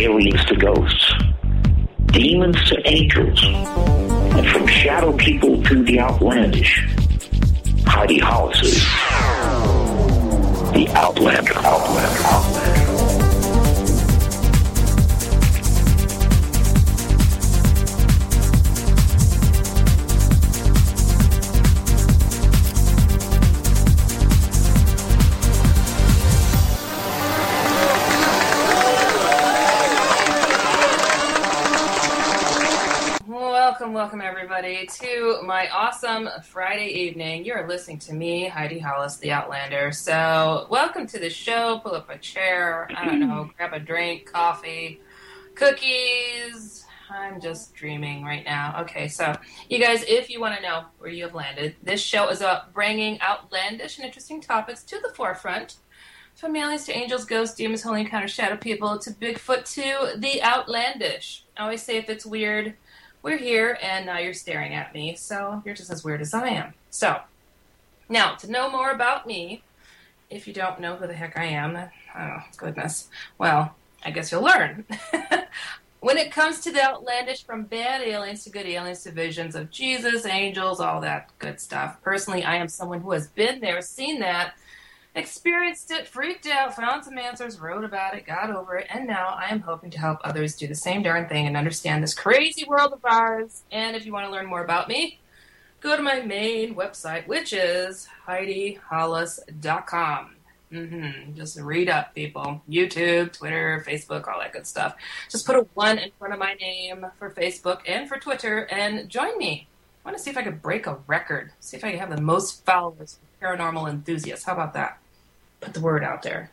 Aliens to ghosts, demons to angels, and from shadow people to the outlandish. Heidi Hollis is the Outlander, Outlander, Outlander. Welcome, welcome everybody to my awesome Friday evening. You're listening to me, Heidi Hollis, the Outlander. So, welcome to the show. Pull up a chair. I don't know, grab a drink, coffee, cookies. I'm just dreaming right now. Okay, so you guys, if you want to know where you have landed, this show is about bringing outlandish and interesting topics to the forefront. From aliens to angels, ghosts, demons, holy encounter, shadow people, to Bigfoot, to the outlandish. I always say if it's weird, we're here and now you're staring at me, so you're just as weird as I am. So, now to know more about me, if you don't know who the heck I am, oh goodness, well, I guess you'll learn. when it comes to the outlandish, from bad aliens to good aliens to visions of Jesus, angels, all that good stuff. Personally, I am someone who has been there, seen that, experienced it, freaked out, found some answers, wrote about it, got over it, and now I am hoping to help others do the same darn thing and understand this crazy world of ours. And if you want to learn more about me, go to my main website, which is HeidiHollis.com. Mm-hmm. Just read up, people. YouTube, Twitter, Facebook, all that good stuff. Just put a one in front of my name for Facebook and for Twitter and join me. I want to see if I could break a record. See if I can have the most followers paranormal enthusiasts. How about that? Put the word out there.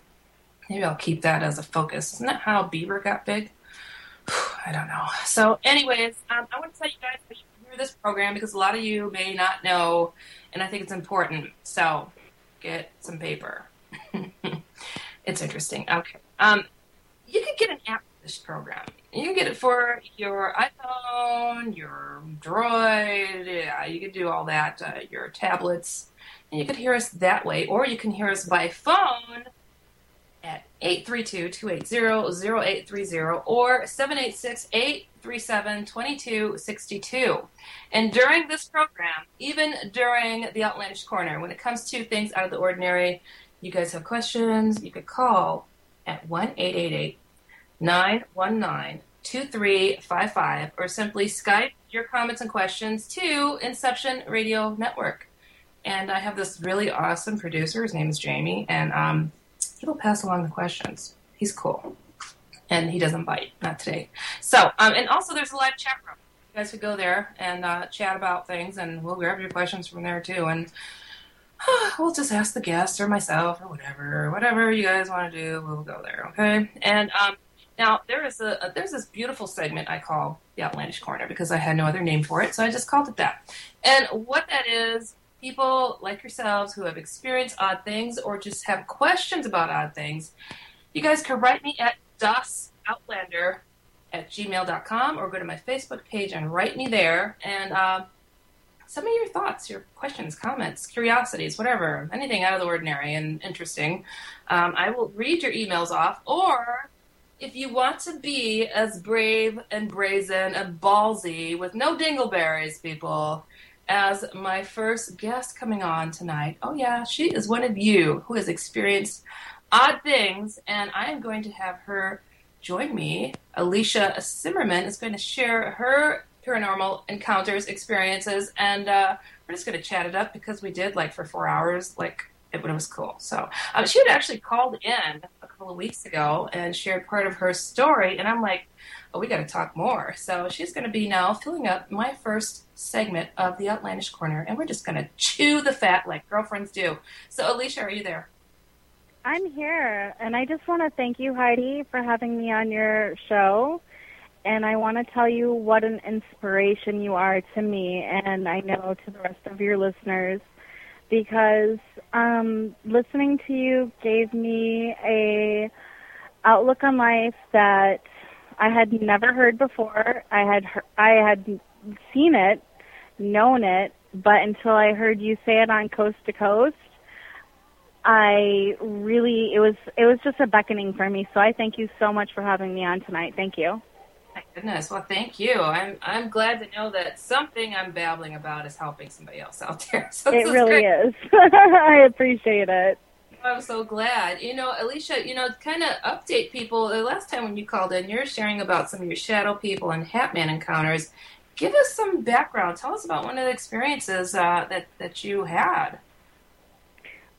Maybe I'll keep that as a focus. Isn't that how Bieber got big? I don't know. So, anyways, um, I want to tell you guys that you can hear this program because a lot of you may not know, and I think it's important. So, get some paper. it's interesting. Okay. Um, you can get an app for this program. You can get it for your iPhone, your Droid. Yeah, you can do all that. Uh, your tablets, and you can hear us that way, or you can hear us by phone at 832-280-0830 or 786-837-2262. And during this program, even during the Outlandish Corner, when it comes to things out of the ordinary, you guys have questions, you could call at 1-888-919-2355 or simply Skype your comments and questions to Inception Radio Network. And I have this really awesome producer. His name is Jamie, and um, he will pass along the questions. He's cool. And he doesn't bite. Not today. So, um, and also there's a live chat room. You guys could go there and uh, chat about things, and we'll grab your questions from there too. And we'll just ask the guest or myself or whatever, whatever you guys want to do. We'll go there, okay? And um, now there is a, a there's this beautiful segment I call the Outlandish Corner because I had no other name for it, so I just called it that. And what that is, people like yourselves who have experienced odd things or just have questions about odd things, you guys can write me at dosoutlander at gmail.com or go to my Facebook page and write me there. And uh, some of your thoughts, your questions, comments, curiosities, whatever, anything out of the ordinary and interesting. Um, I will read your emails off. Or if you want to be as brave and brazen and ballsy with no dingleberries, people, as my first guest coming on tonight. Oh, yeah, she is one of you who has experienced odd things, and I am going to have her join me. Alycia Cimerman is going to share her paranormal encounters, experiences, and uh, we're just going to chat it up because we did like for four hours, like it, it was cool. So um, she had actually called in a couple of weeks ago and shared part of her story, and I'm like, oh, we got to talk more. So she's going to be now filling up my first segment of the Outlandish Corner, and we're just going to chew the fat like girlfriends do. So Alycia, are you there? I'm here, and I just want to thank you, Heidi, for having me on your show. And I want to tell you what an inspiration you are to me, and I know to the rest of your listeners, because um, listening to you gave me a outlook on life that I had never heard before. I had I had seen it, known it, but until I heard you say it on Coast to Coast, I really it was it was just a beckoning for me. So I thank you so much for having me on tonight. Thank you. My goodness. Well, thank you. I'm I'm glad to know that something I'm babbling about is helping somebody else out there. So it really is. I appreciate it. I'm so glad. You know, Alycia, you know, kind of update people. The last time when you called in, you're sharing about some of your shadow people and Hatman encounters. Give us some background. Tell us about one of the experiences uh, that that you had.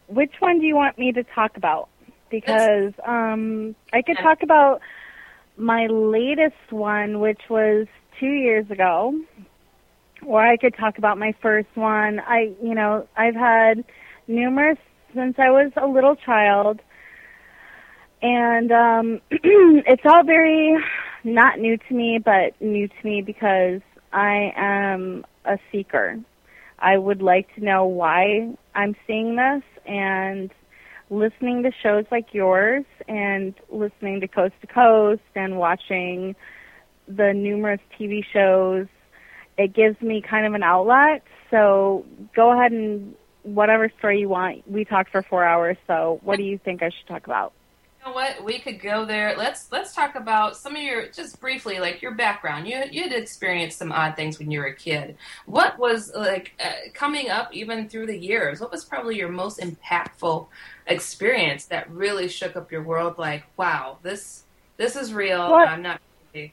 Which one do you want me to talk about? Because um, I could talk about my latest one, which was two years ago, or I could talk about my first one. I, you know, I've had numerous since I was a little child, and um, it's all very not new to me, but new to me because I am a seeker. I would like to know why I'm seeing this and listening to shows like yours and listening to Coast to Coast and watching the numerous TV shows, it gives me kind of an outlet. So go ahead and whatever story you want. We talked for four hours, so what do you think I should talk about? You know what? We could go there. Let's let's talk about some of your just briefly, like your background. You you had experienced some odd things when you were a kid. What was like uh, coming up even through the years? What was probably your most impactful experience that really shook up your world? Like, wow, this this is real. What? I'm not. crazy.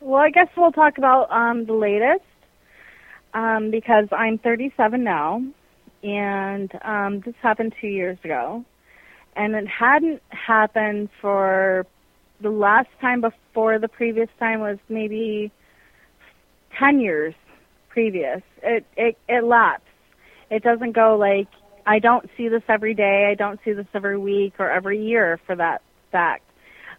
Well, I guess we'll talk about um, the latest um, because I'm 37 now, and um, this happened two years ago, and it hadn't happened for the last time before the previous time was maybe 10 years previous. It it it lapsed. It doesn't go like I don't see this every day. I don't see this every week or every year for that fact.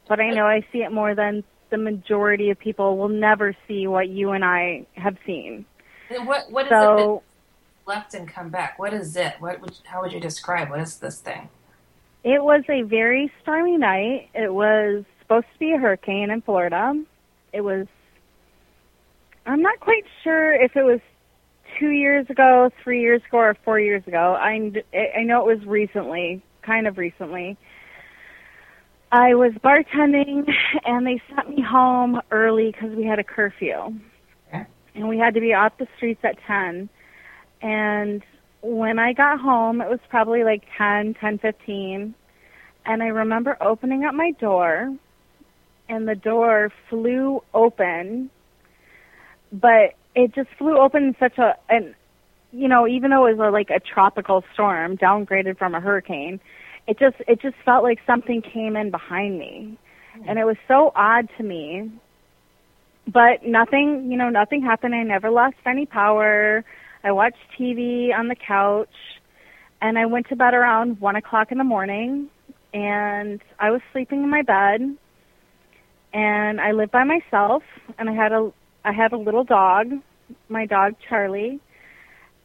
But I know I see it more than the majority of people will never see what you and I have seen. And what what is So- left and come back? What is it? What would how would you describe? What is this thing? It was a very stormy night. It was supposed to be a hurricane in Florida. It was, I'm not quite sure if it was two years ago, three years ago, or four years ago. I, I know it was recently, kind of recently. I was bartending and they sent me home early because we had a curfew. Okay. And we had to be off the streets at 10. And when I got home, it was probably like 10, 10, 15. And I remember opening up my door, and the door flew open, but it just flew open in such a, and you know, even though it was a, like a tropical storm, downgraded from a hurricane, it just it just felt like something came in behind me, mm-hmm. and it was so odd to me. But nothing, you know, nothing happened. I never lost any power. I watched TV on the couch, and I went to bed around one o'clock in the morning, and I was sleeping in my bed, and I lived by myself, and I had a I had a little dog, my dog Charlie,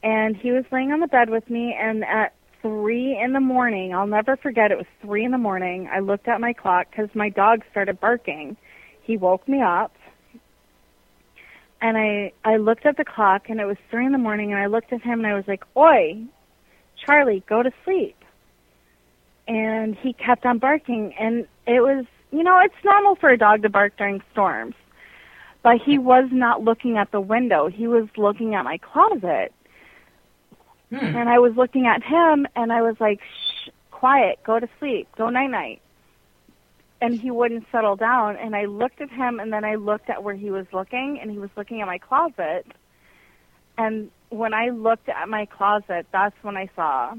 and he was laying on the bed with me, and at three in the morning, I'll never forget. It was three in the morning. I looked at my clock because my dog started barking. He woke me up, and I I looked at the clock and it was three in the morning and I looked at him and I was like, "Oi, Charlie, go to sleep." And he kept on barking and it was you know it's normal for a dog to bark during storms, but he was not looking at the window. He was looking at my closet, Hmm. And I was looking at him and I was like, shh, quiet, go to sleep, go night night. And he wouldn't settle down. And I looked at him and then I looked at where he was looking and he was looking at my closet. And when I looked at my closet, that's when I saw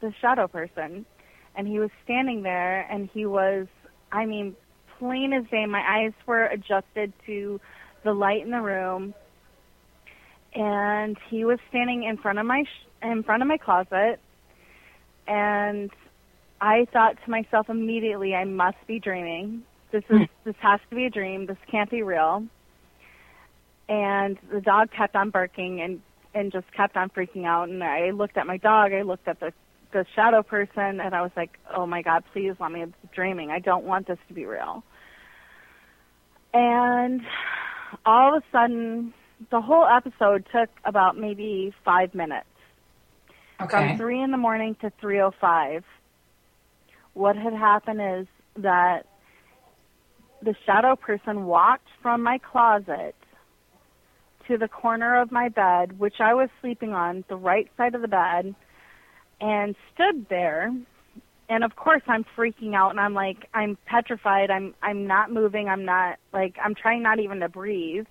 the shadow person. And he was standing there and he was, I mean, plain as day. My eyes were adjusted to the light in the room and he was standing in front of my sh- in front of my closet and I thought to myself immediately I must be dreaming. This is hmm. this has to be a dream. This can't be real. And the dog kept on barking and and just kept on freaking out. And I looked at my dog. I looked at the the shadow person and I was like oh my god please let me be dreaming. I don't want this to be real. And all of a sudden the whole episode took about maybe five minutes. Okay. From three in the morning to three o five. What had happened is that the shadow person walked from my closet to the corner of my bed, which I was sleeping on, the right side of the bed, and stood there. And of course I'm freaking out and I'm like I'm petrified. I'm I'm not moving. I'm not like I'm trying not even to breathe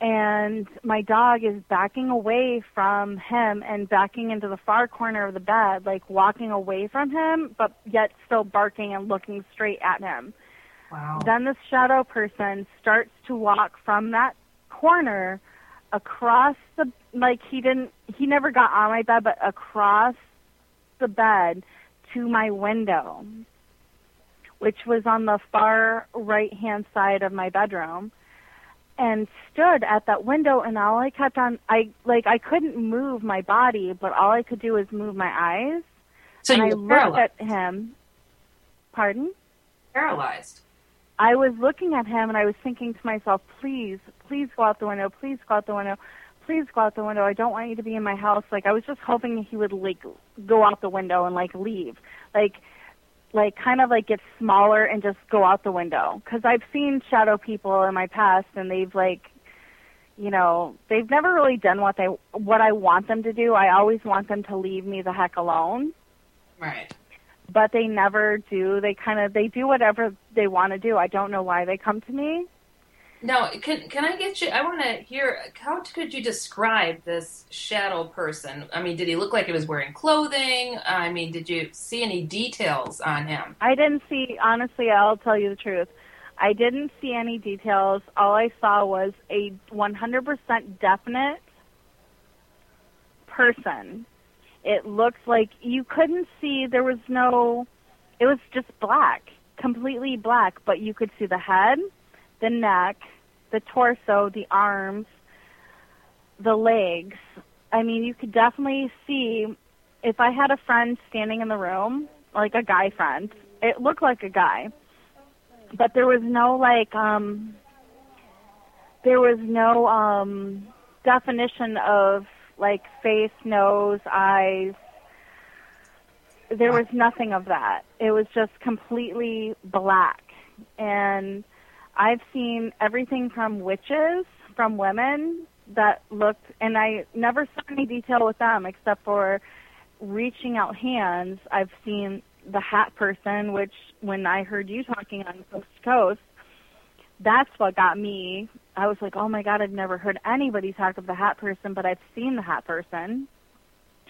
and my dog is backing away from him and backing into the far corner of the bed, like walking away from him, but yet still barking and looking straight at him. Wow. Then this shadow person starts to walk from that corner across the like he didn't he never got on my bed but across the bed to my window which was on the far right hand side of my bedroom and stood at that window and all I kept on I like I couldn't move my body, but all I could do was move my eyes. So and you I looked paralyzed. at him. Pardon? Paralyzed. I was looking at him and I was thinking to myself, please, please go out the window, please go out the window, please go out the window. I don't want you to be in my house. Like I was just hoping he would like go out the window and like leave. Like like kind of like get smaller and just go out the window because I've seen shadow people in my past and they've like you know they've never really done what they what I want them to do. I always want them to leave me the heck alone, Right. but they never do. They kind of they do whatever they want to do. I don't know why they come to me. Now, can can I get you? I want to hear. How could you describe this shadow person? I mean, did he look like he was wearing clothing? I mean, did you see any details on him? I didn't see, honestly, I'll tell you the truth. I didn't see any details. All I saw was a 100% definite person. It looked like you couldn't see, there was no, it was just black, completely black, but you could see the head, the neck, the torso, the arms, the legs. I mean, you could definitely see if I had a friend standing in the room, like a guy friend, it looked like a guy. But there was no like um there was no um definition of like face, nose, eyes. There was nothing of that. It was just completely black. And I've seen everything from witches, from women that looked, and I never saw any detail with them except for reaching out hands. I've seen the hat person, which when I heard you talking on Coast to Coast, that's what got me. I was like, oh my God, I've never heard anybody talk of the hat person, but I've seen the hat person.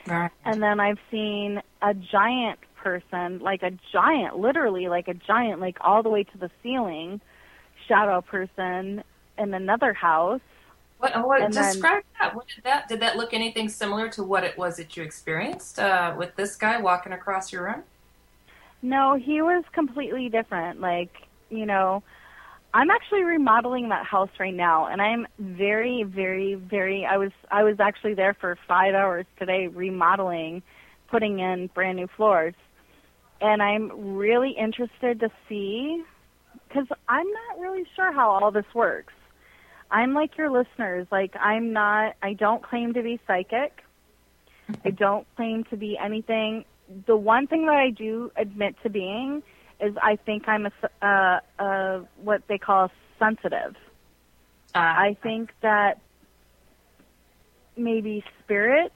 Right. And then I've seen a giant person, like a giant, literally like a giant, like all the way to the ceiling, shadow person in another house. What? What? And then- describe that. What did that? Did that look anything similar to what it was that you experienced uh, with this guy walking across your room? No, he was completely different. Like, you know, I'm actually remodeling that house right now and I'm very, very, very I was I was actually there for five hours today remodeling, putting in brand new floors. And I'm really interested to see because I'm not really sure how all this works. I'm like your listeners. Like, I'm not, I don't claim to be psychic. I don't claim to be anything. The one thing that I do admit to being is I think I'm a, uh, uh, what they call sensitive. Uh, I think that maybe spirits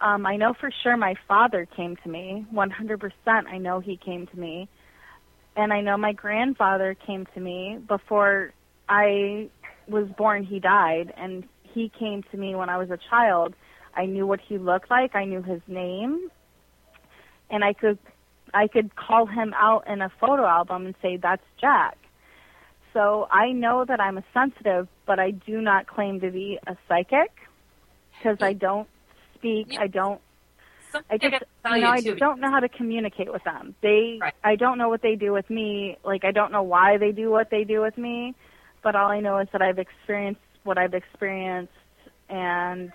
Um, I know for sure my father came to me. 100% I know he came to me. And I know my grandfather came to me before I was born. He died, and he came to me when I was a child. I knew what he looked like. I knew his name, and I could I could call him out in a photo album and say that's Jack. So I know that I'm a sensitive, but I do not claim to be a psychic because I don't speak. I don't. I just, you know, I too, don't know how to communicate with them. They, Right. I don't know what they do with me. Like, I don't know why they do what they do with me, but all I know is that I've experienced what I've experienced, and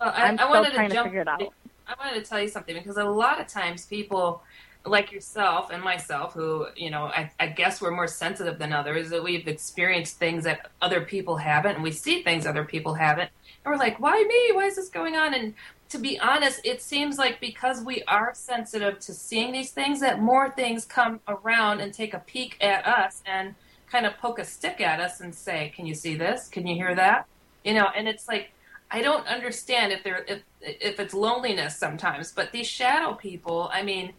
Well, I, I'm I still wanted trying to to figure it out. I wanted to tell you something because a lot of times people, like yourself and myself, who you know, I, I guess we're more sensitive than others. That we've experienced things that other people haven't, and we see things other people haven't, and we're like, "Why me? Why is this going on?" And to be honest, it seems like because we are sensitive to seeing these things, that more things come around and take a peek at us and kind of poke a stick at us and say, "Can you see this? Can you hear that?" You know, and it's like I don't understand if they're if if it's loneliness sometimes, but these shadow people, I mean,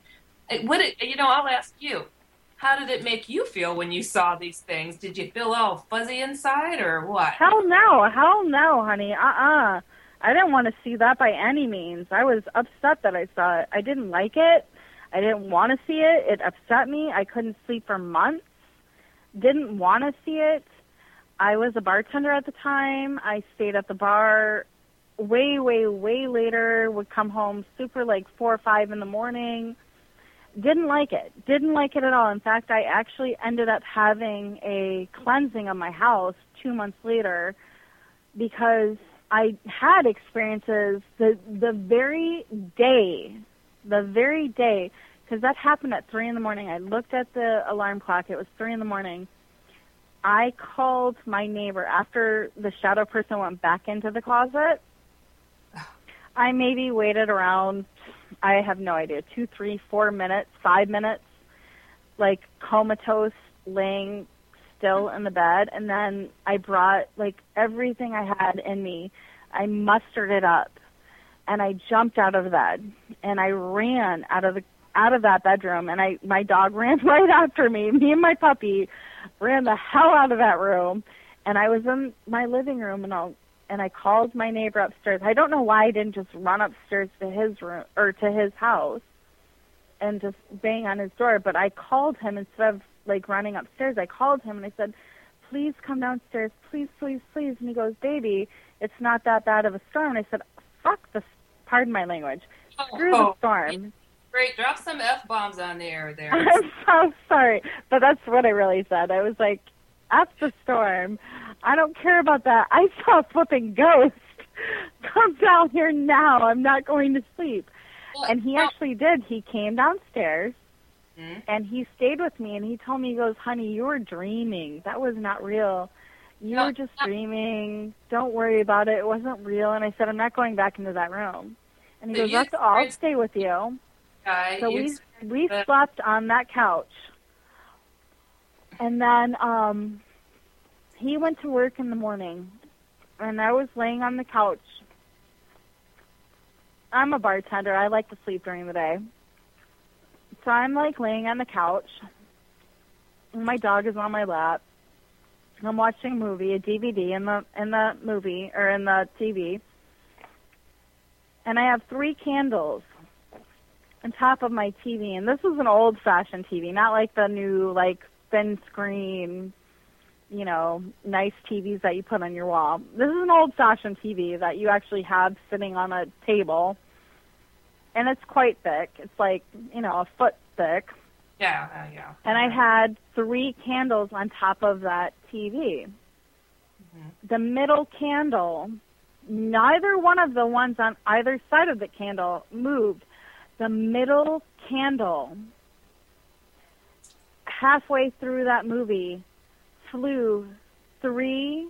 it, what it, you know, I'll ask you, how did it make you feel when you saw these things? Did you feel all fuzzy inside or what? hell no, hell no, honey, uh-uh. I didn't want to see that by any means. I was upset that I saw it. I didn't like it. I didn't want to see it. It upset me. I couldn't sleep for months. Didn't want to see it. I was a bartender at the time. I stayed at the bar way, way, way later. Would come home super like four or five in the morning. Didn't like it. Didn't like it at all. In fact, I actually ended up having a cleansing of my house two months later because I had experiences the the very day, the very day, because that happened at three in the morning. I looked at the alarm clock. It was three in the morning. I called my neighbor after the shadow person went back into the closet. I maybe waited around, I have no idea, two, three, four minutes, five minutes, like comatose, laying still in the bed. And then I brought like everything I had in me. I mustered it up and I jumped out of the bed and I ran out of the out of that bedroom and I my dog ran right after me. Me and my puppy ran the hell out of that room and I was in my living room and I and I called my neighbor upstairs. I don't know why I didn't just run upstairs to his room or to his house and just bang on his door, but I called him instead of like running upstairs. I called him and I said, "Please come downstairs, please, please, please." And he goes, "Baby, it's not that bad of a storm." And I said, "Fuck the, pardon my language, screw Oh, the storm." Great, drop some f bombs on the air there. I'm so sorry, but that's what I really said. I was like, "F the storm. I don't care about that. I saw a flipping ghost. Come down here now. I'm not going to sleep." And he actually did. He came downstairs and he stayed with me and he told me, he goes, honey, you were dreaming. That was not real. You were just dreaming. Don't worry about it. It wasn't real. And I said, I'm not going back into that room. And he So goes, That's I'll stay with you. So you we we slept on that couch. And then um he went to work in the morning and I was laying on the couch. I'm a bartender. I like to sleep during the day. So I'm like laying on the couch. And my dog is on my lap. I'm watching a movie, a DVD in the in the movie or in the TV. And I have three candles on top of my TV, and this is an old-fashioned TV, not like the new like thin screen, you know, nice TVs that you put on your wall. This is an old-fashioned TV that you actually have sitting on a table, and it's quite thick. It's like you know a foot thick, Yeah, uh, yeah. and I had three candles on top of that TV. The middle candle, neither one of the ones on either side of the candle moved. The middle candle, halfway through that movie, flew three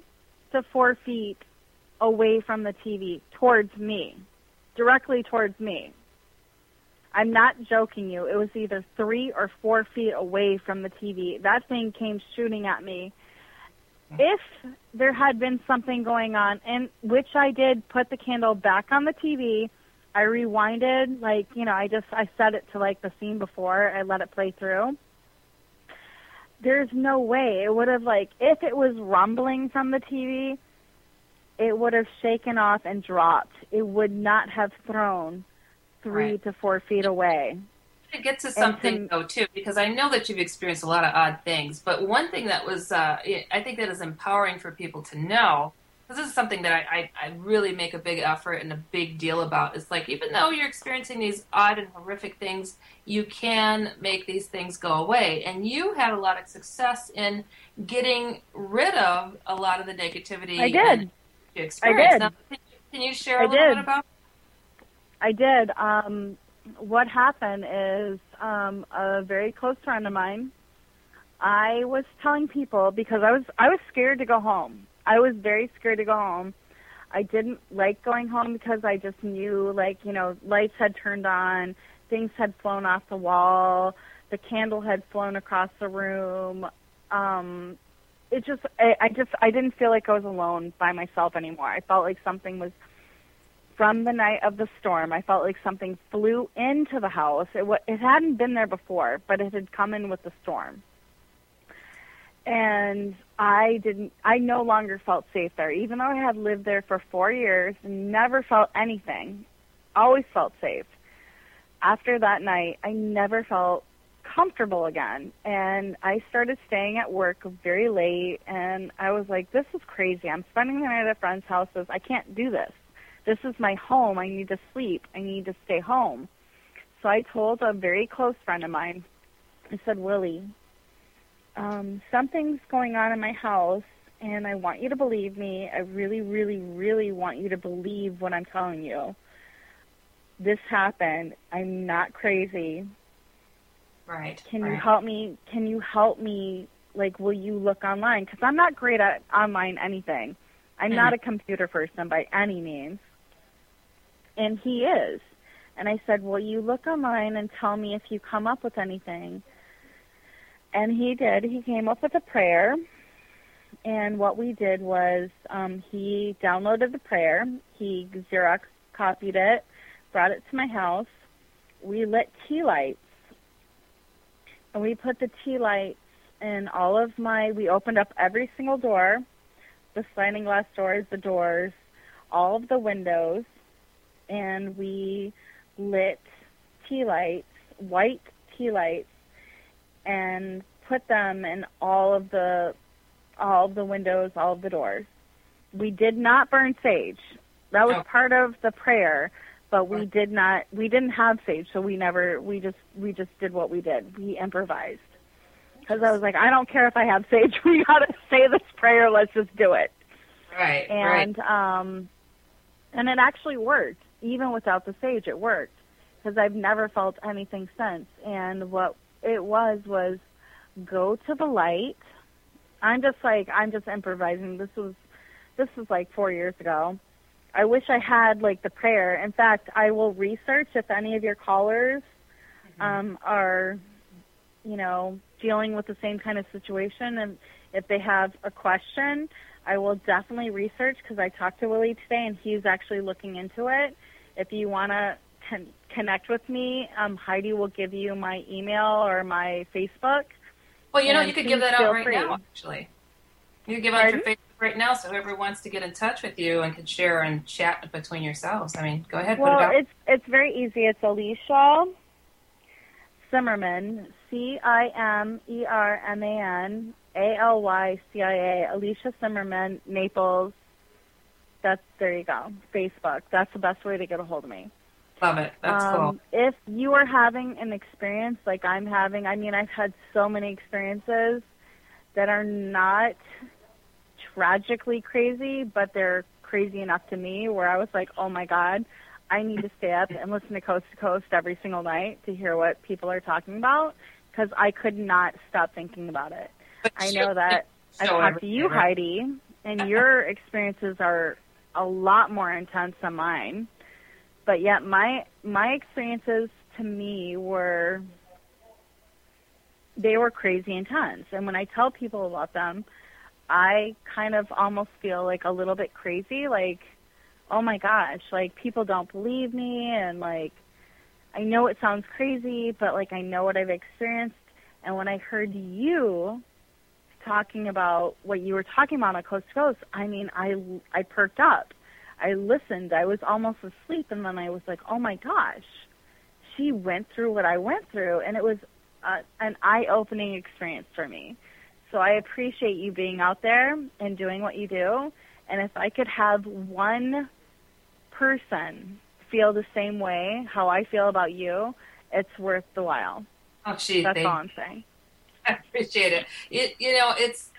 to four feet away from the TV towards me, directly towards me. I'm not joking you. It was either three or four feet away from the TV. That thing came shooting at me. If there had been something going on, and which I did put the candle back on the TV, I rewinded, like, you know, I just, I set it to like the scene before, I let it play through. There's no way it would have, like, if it was rumbling from the TV, it would have shaken off and dropped. It would not have thrown three Right. to four feet away. to get to something though too, because I know that you've experienced a lot of odd things. But one thing that was, uh, I think that is empowering for people to know, because this is something that I, I, I really make a big effort and a big deal about. Is like even though you're experiencing these odd and horrific things, you can make these things go away. And you had a lot of success in getting rid of a lot of the negativity. I did. You experienced. did. Now, can, can you share a I little did. bit about? I did. Um, what happened is um, a very close friend of mine. I was telling people because I was I was scared to go home. I was very scared to go home. I didn't like going home because I just knew like you know lights had turned on, things had flown off the wall, the candle had flown across the room. Um, it just I, I just I didn't feel like I was alone by myself anymore. I felt like something was from the night of the storm. I felt like something flew into the house. It wa- it hadn't been there before, but it had come in with the storm. And I didn't I no longer felt safe there even though I had lived there for 4 years and never felt anything. Always felt safe. After that night, I never felt comfortable again and I started staying at work very late and I was like this is crazy. I'm spending the night at a friends' houses. I can't do this this is my home. I need to sleep. I need to stay home. So I told a very close friend of mine, I said, Willie, um, something's going on in my house, and I want you to believe me. I really, really, really want you to believe what I'm telling you. This happened. I'm not crazy. Right. Can you help me? Can you help me? Like, will you look online? Because I'm not great at online anything. I'm not a computer person by any means. And he is. And I said, Will you look online and tell me if you come up with anything? And he did. He came up with a prayer. And what we did was um, he downloaded the prayer, he Xerox copied it, brought it to my house. We lit tea lights. And we put the tea lights in all of my, we opened up every single door the sliding glass doors, the doors, all of the windows, and we lit tea lights, white tea lights, and put them in all of the all of the windows, all of the doors. We did not burn sage. That was part of the prayer, but we did not we didn't have sage, so we never we just we just did what we did. We improvised. Cuz I was like, I don't care if I have sage. We got to say this prayer. Let's just do it Right. and right. um and it actually worked even without the sage it worked because i've never felt anything since. And what it was was go to the light. I'm just like i'm just improvising. This was this was like four years ago. I wish i had like the prayer. In fact i will research if any of your callers um are you know dealing with the same kind of situation. And if they have a question I will definitely research because I talked to Willie today and he's actually looking into it. If you want to con- connect with me, um, Heidi will give you my email or my Facebook. Well, you know, you could give that out right free. now, actually. You could give out your Facebook right now so whoever wants to get in touch with you and can share and chat between yourselves. I mean, go ahead, Well, put it out. it's it's very easy. It's Alycia Cimerman, C I M E R M A N A L Y C I A, Alycia Cimerman, Naples. That's there you go. Facebook. That's the best way to get a hold of me. Love it. That's um, cool. If you are having an experience like I'm having, I mean, I've had so many experiences that are not tragically crazy, but they're crazy enough to me where I was like, oh my God, I need to stay up and listen to Coast to Coast every single night to hear what people are talking about because I could not stop thinking about it. But I know that I show talked to you. Heidi, and your experiences are a lot more intense than mine. But yet, my my experiences to me were they were crazy intense. And when I tell people about them, I kind of almost feel like a little bit crazy, like, oh my gosh, like people don't believe me and like I know it sounds crazy, but like I know what I've experienced and when I heard you talking about what you were talking about on Coast to Coast, I mean, I I perked up. I listened. I was almost asleep and then I was like, "Oh my gosh." She went through what I went through and it was uh, an eye-opening experience for me. So I appreciate you being out there and doing what you do. And if I could have one person feel the same way how I feel about you, it's worth the while. Oh, gee, That's thank- all I'm saying. I appreciate it. It you know it's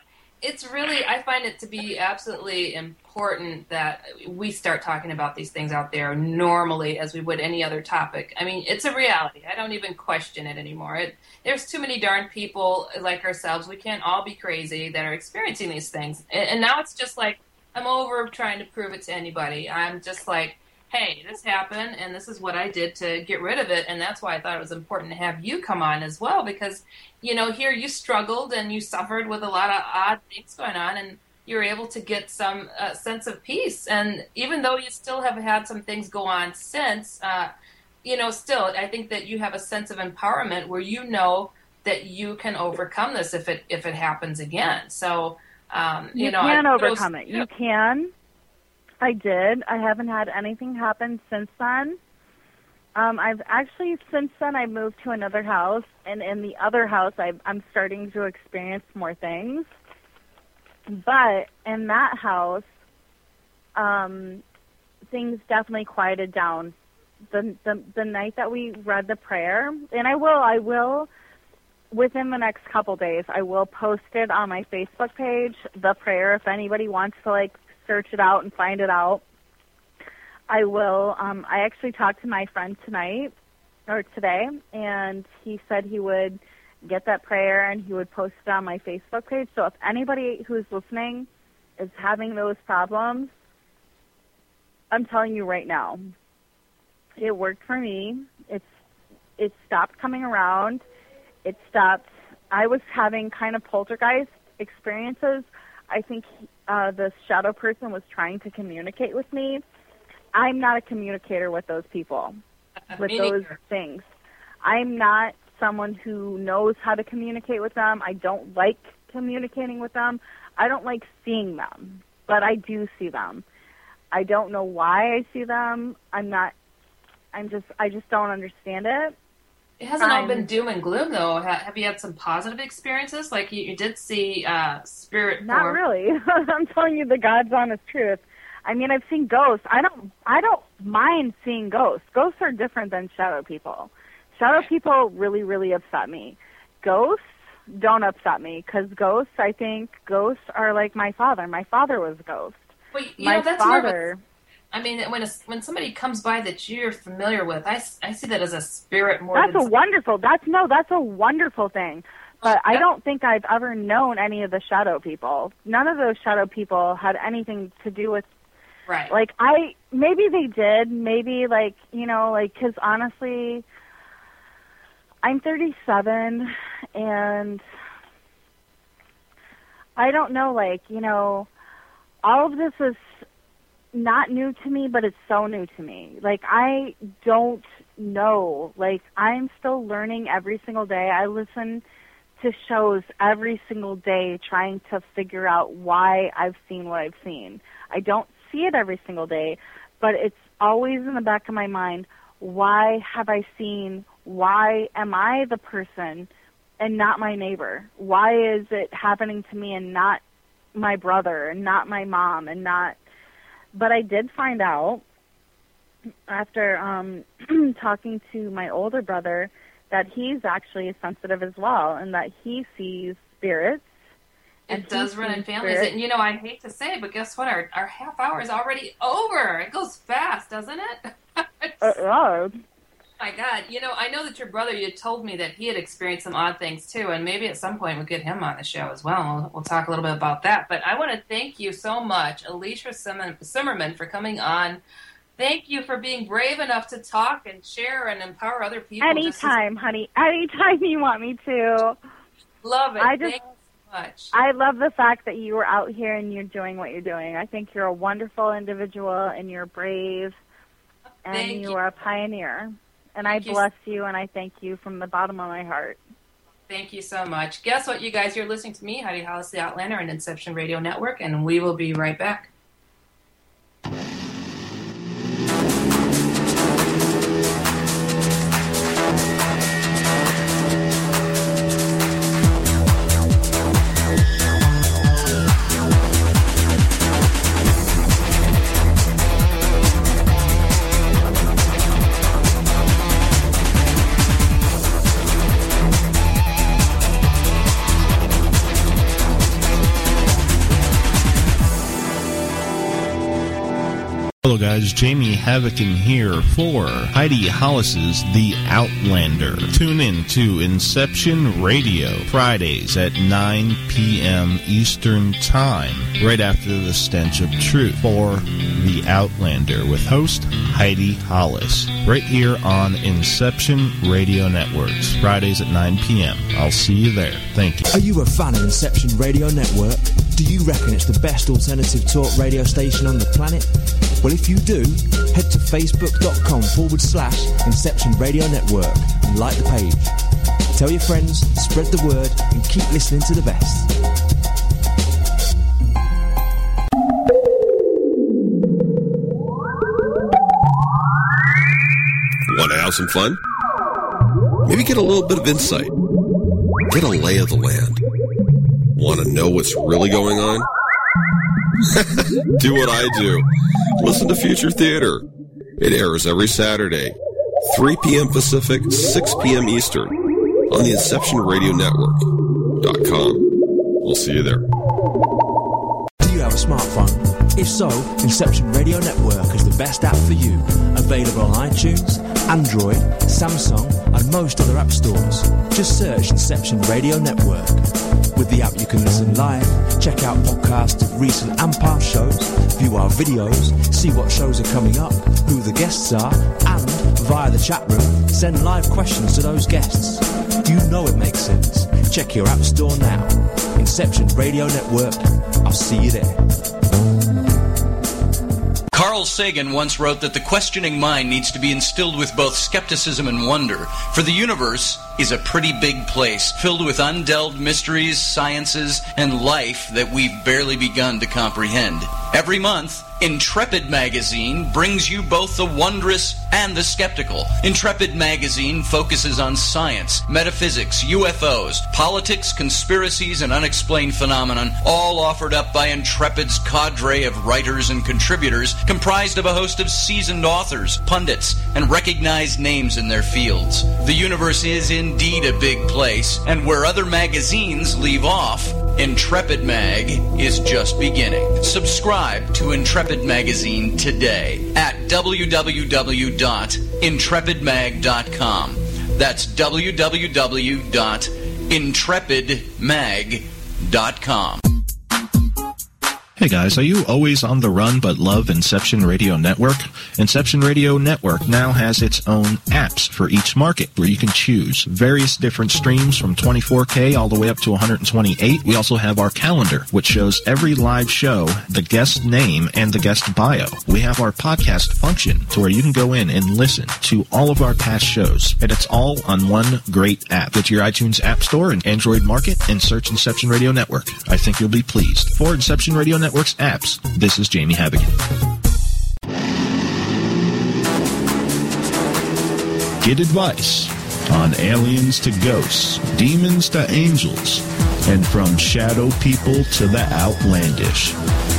it's really I find it to be absolutely important that we start talking about these things out there normally as we would any other topic. I mean, it's a reality. I don't even question it anymore. It, there's too many darn people like ourselves. We can't all be crazy that are experiencing these things. And, and now it's just like I'm over trying to prove it to anybody. I'm just like hey, this happened and this is what I did to get rid of it. And that's why I thought it was important to have you come on as well because, you know, here you struggled and you suffered with a lot of odd things going on and you were able to get some uh, sense of peace. And even though you still have had some things go on since, uh, you know, still, I think that you have a sense of empowerment where you know that you can overcome this if it if it happens again. So, um, you, You, know, can I- overcome it. You can. I did. I haven't had anything happen since then. Um, I've actually since then I moved to another house, and in the other house I, I'm starting to experience more things. But in that house, um, things definitely quieted down. The, the the night that we read the prayer, and I will I will within the next couple days I will post it on my Facebook page, the prayer if anybody wants to like search it out and find it out. I will um I actually talked to my friend tonight or today and he said he would get that prayer and he would post it on my Facebook page. So if anybody who's listening is having those problems, I'm telling you right now, it worked for me. It's it stopped coming around. It stopped. I was having kind of poltergeist experiences. I think uh, the shadow person was trying to communicate with me. I'm not a communicator with those people, with those things. I'm not someone who knows how to communicate with them. I don't like communicating with them. I don't like seeing them, but I do see them. I don't know why I see them. I'm not. I'm just. I just don't understand it. It hasn't all been doom and gloom, though. Have you had some positive experiences? Like you, you did see uh, spirit Not really. I'm telling you the God's honest truth. I mean, I've seen ghosts. I don't. I don't mind seeing ghosts. Ghosts are different than shadow people. Shadow people really, really upset me. Ghosts don't upset me because ghosts. I think ghosts are like my father. My father was a ghost. Wait, my know, that's father. nervous. I mean, when a, when somebody comes by that you're familiar with, I, s- I see that as a spirit more That's a wonderful. That's no. That's a wonderful thing. But I don't think I've ever known any of the shadow people. None of those shadow people had anything to do with right. like I maybe they did. Maybe like you know like because honestly, I'm 37 and I don't know like you know all of this is not new to me, but it's so new to me. Like I don't know. Like I'm still learning every single day. I listen to shows every single day trying to figure out why I've seen what I've seen. I don't see it every single day, but it's always in the back of my mind, why have I seen why am I the person and not my neighbor? Why is it happening to me and not my brother and not my mom and not but I did find out after um talking to my older brother that he's actually sensitive as well and that he sees spirits and It does run in families. spirits. And, you know, I hate to say it, but guess what? Our, our half hour is already over. It goes fast, doesn't it? Uh, My God, you know, I know that your brother, you told me that he had experienced some odd things too, and maybe at some point we'll get him on the show as well. We'll, we'll talk a little bit about that. But I want to thank you so much, Alycia Cimerman, for coming on. Thank you for being brave enough to talk and share and empower other people. just as- anytime, honey. Anytime you want me to. love it. I just- so much. I love the fact that you were out here and you're doing what you're doing. I think you're a wonderful individual and you're brave and you you. are a pioneer. And I Thank you. bless you and I thank you from the bottom of my heart. Thank you so much. Guess what, you guys? You're listening to me, Heidi Hollis, the Outlander, and Inception Radio Network, and we will be right back. Hello, guys. Jamie Havocan here for Heidi Hollis's The Outlander. Tune in to Inception Radio Fridays at 9 p.m. Eastern Time, right after the Stench of Truth for The Outlander with host Heidi Hollis, right here on Inception Radio Networks, Fridays at 9 p.m. I'll see you there. Thank you. Are you a fan of Inception Radio Network? Do you reckon it's the best alternative talk radio station on the planet? Well, if you do, head to facebook.com forward slash Inception Radio Network and like the page. Tell your friends, spread the word, and keep listening to the best. Want to have some fun? Maybe get a little bit of insight. Get a lay of the land. Want to know what's really going on? do what I do. Listen to Future Theater. It airs every Saturday, 3 p.m. Pacific, 6 p.m. Eastern, on the Inception Radio Network.com. We'll see you there. Do you have a smartphone? If so, Inception Radio Network is the best app for you. Available on iTunes, Android, Samsung, and most other app stores. Just search Inception Radio Network. With the app, you can listen live, check out podcasts of recent and past shows, view our videos, see what shows are coming up, who the guests are, and via the chat room, send live questions to those guests. You know it makes sense. Check your app store now. Inception Radio Network. I'll see you there. Carl Sagan once wrote that the questioning mind needs to be instilled with both skepticism and wonder, for the universe is a pretty big place, filled with undelved mysteries, sciences, and life that we've barely begun to comprehend. Every month, Intrepid Magazine brings you both the wondrous and the skeptical. Intrepid Magazine focuses on science, metaphysics, UFOs, politics, conspiracies, and unexplained phenomenon, all offered up by Intrepid's cadre of writers and contributors, comprised of a host of seasoned authors, pundits, and recognized names in their fields. The universe is indeed a big place, and where other magazines leave off, Intrepid Mag is just beginning. Subscribe to Intrepid Magazine today at www.intrepidmag.com. That's www.intrepidmag.com. Hey guys, are you always on the run but love Inception Radio Network? Inception Radio Network now has its own apps for each market where you can choose various different streams from 24K all the way up to 128. We also have our calendar, which shows every live show, the guest name, and the guest bio. We have our podcast function to where you can go in and listen to all of our past shows. And it's all on one great app. Go to your iTunes App Store and Android Market and search Inception Radio Network. I think you'll be pleased. For Inception Radio Network's apps, this is Jamie Habigan. Get advice on aliens to ghosts, demons to angels, and from shadow people to the outlandish.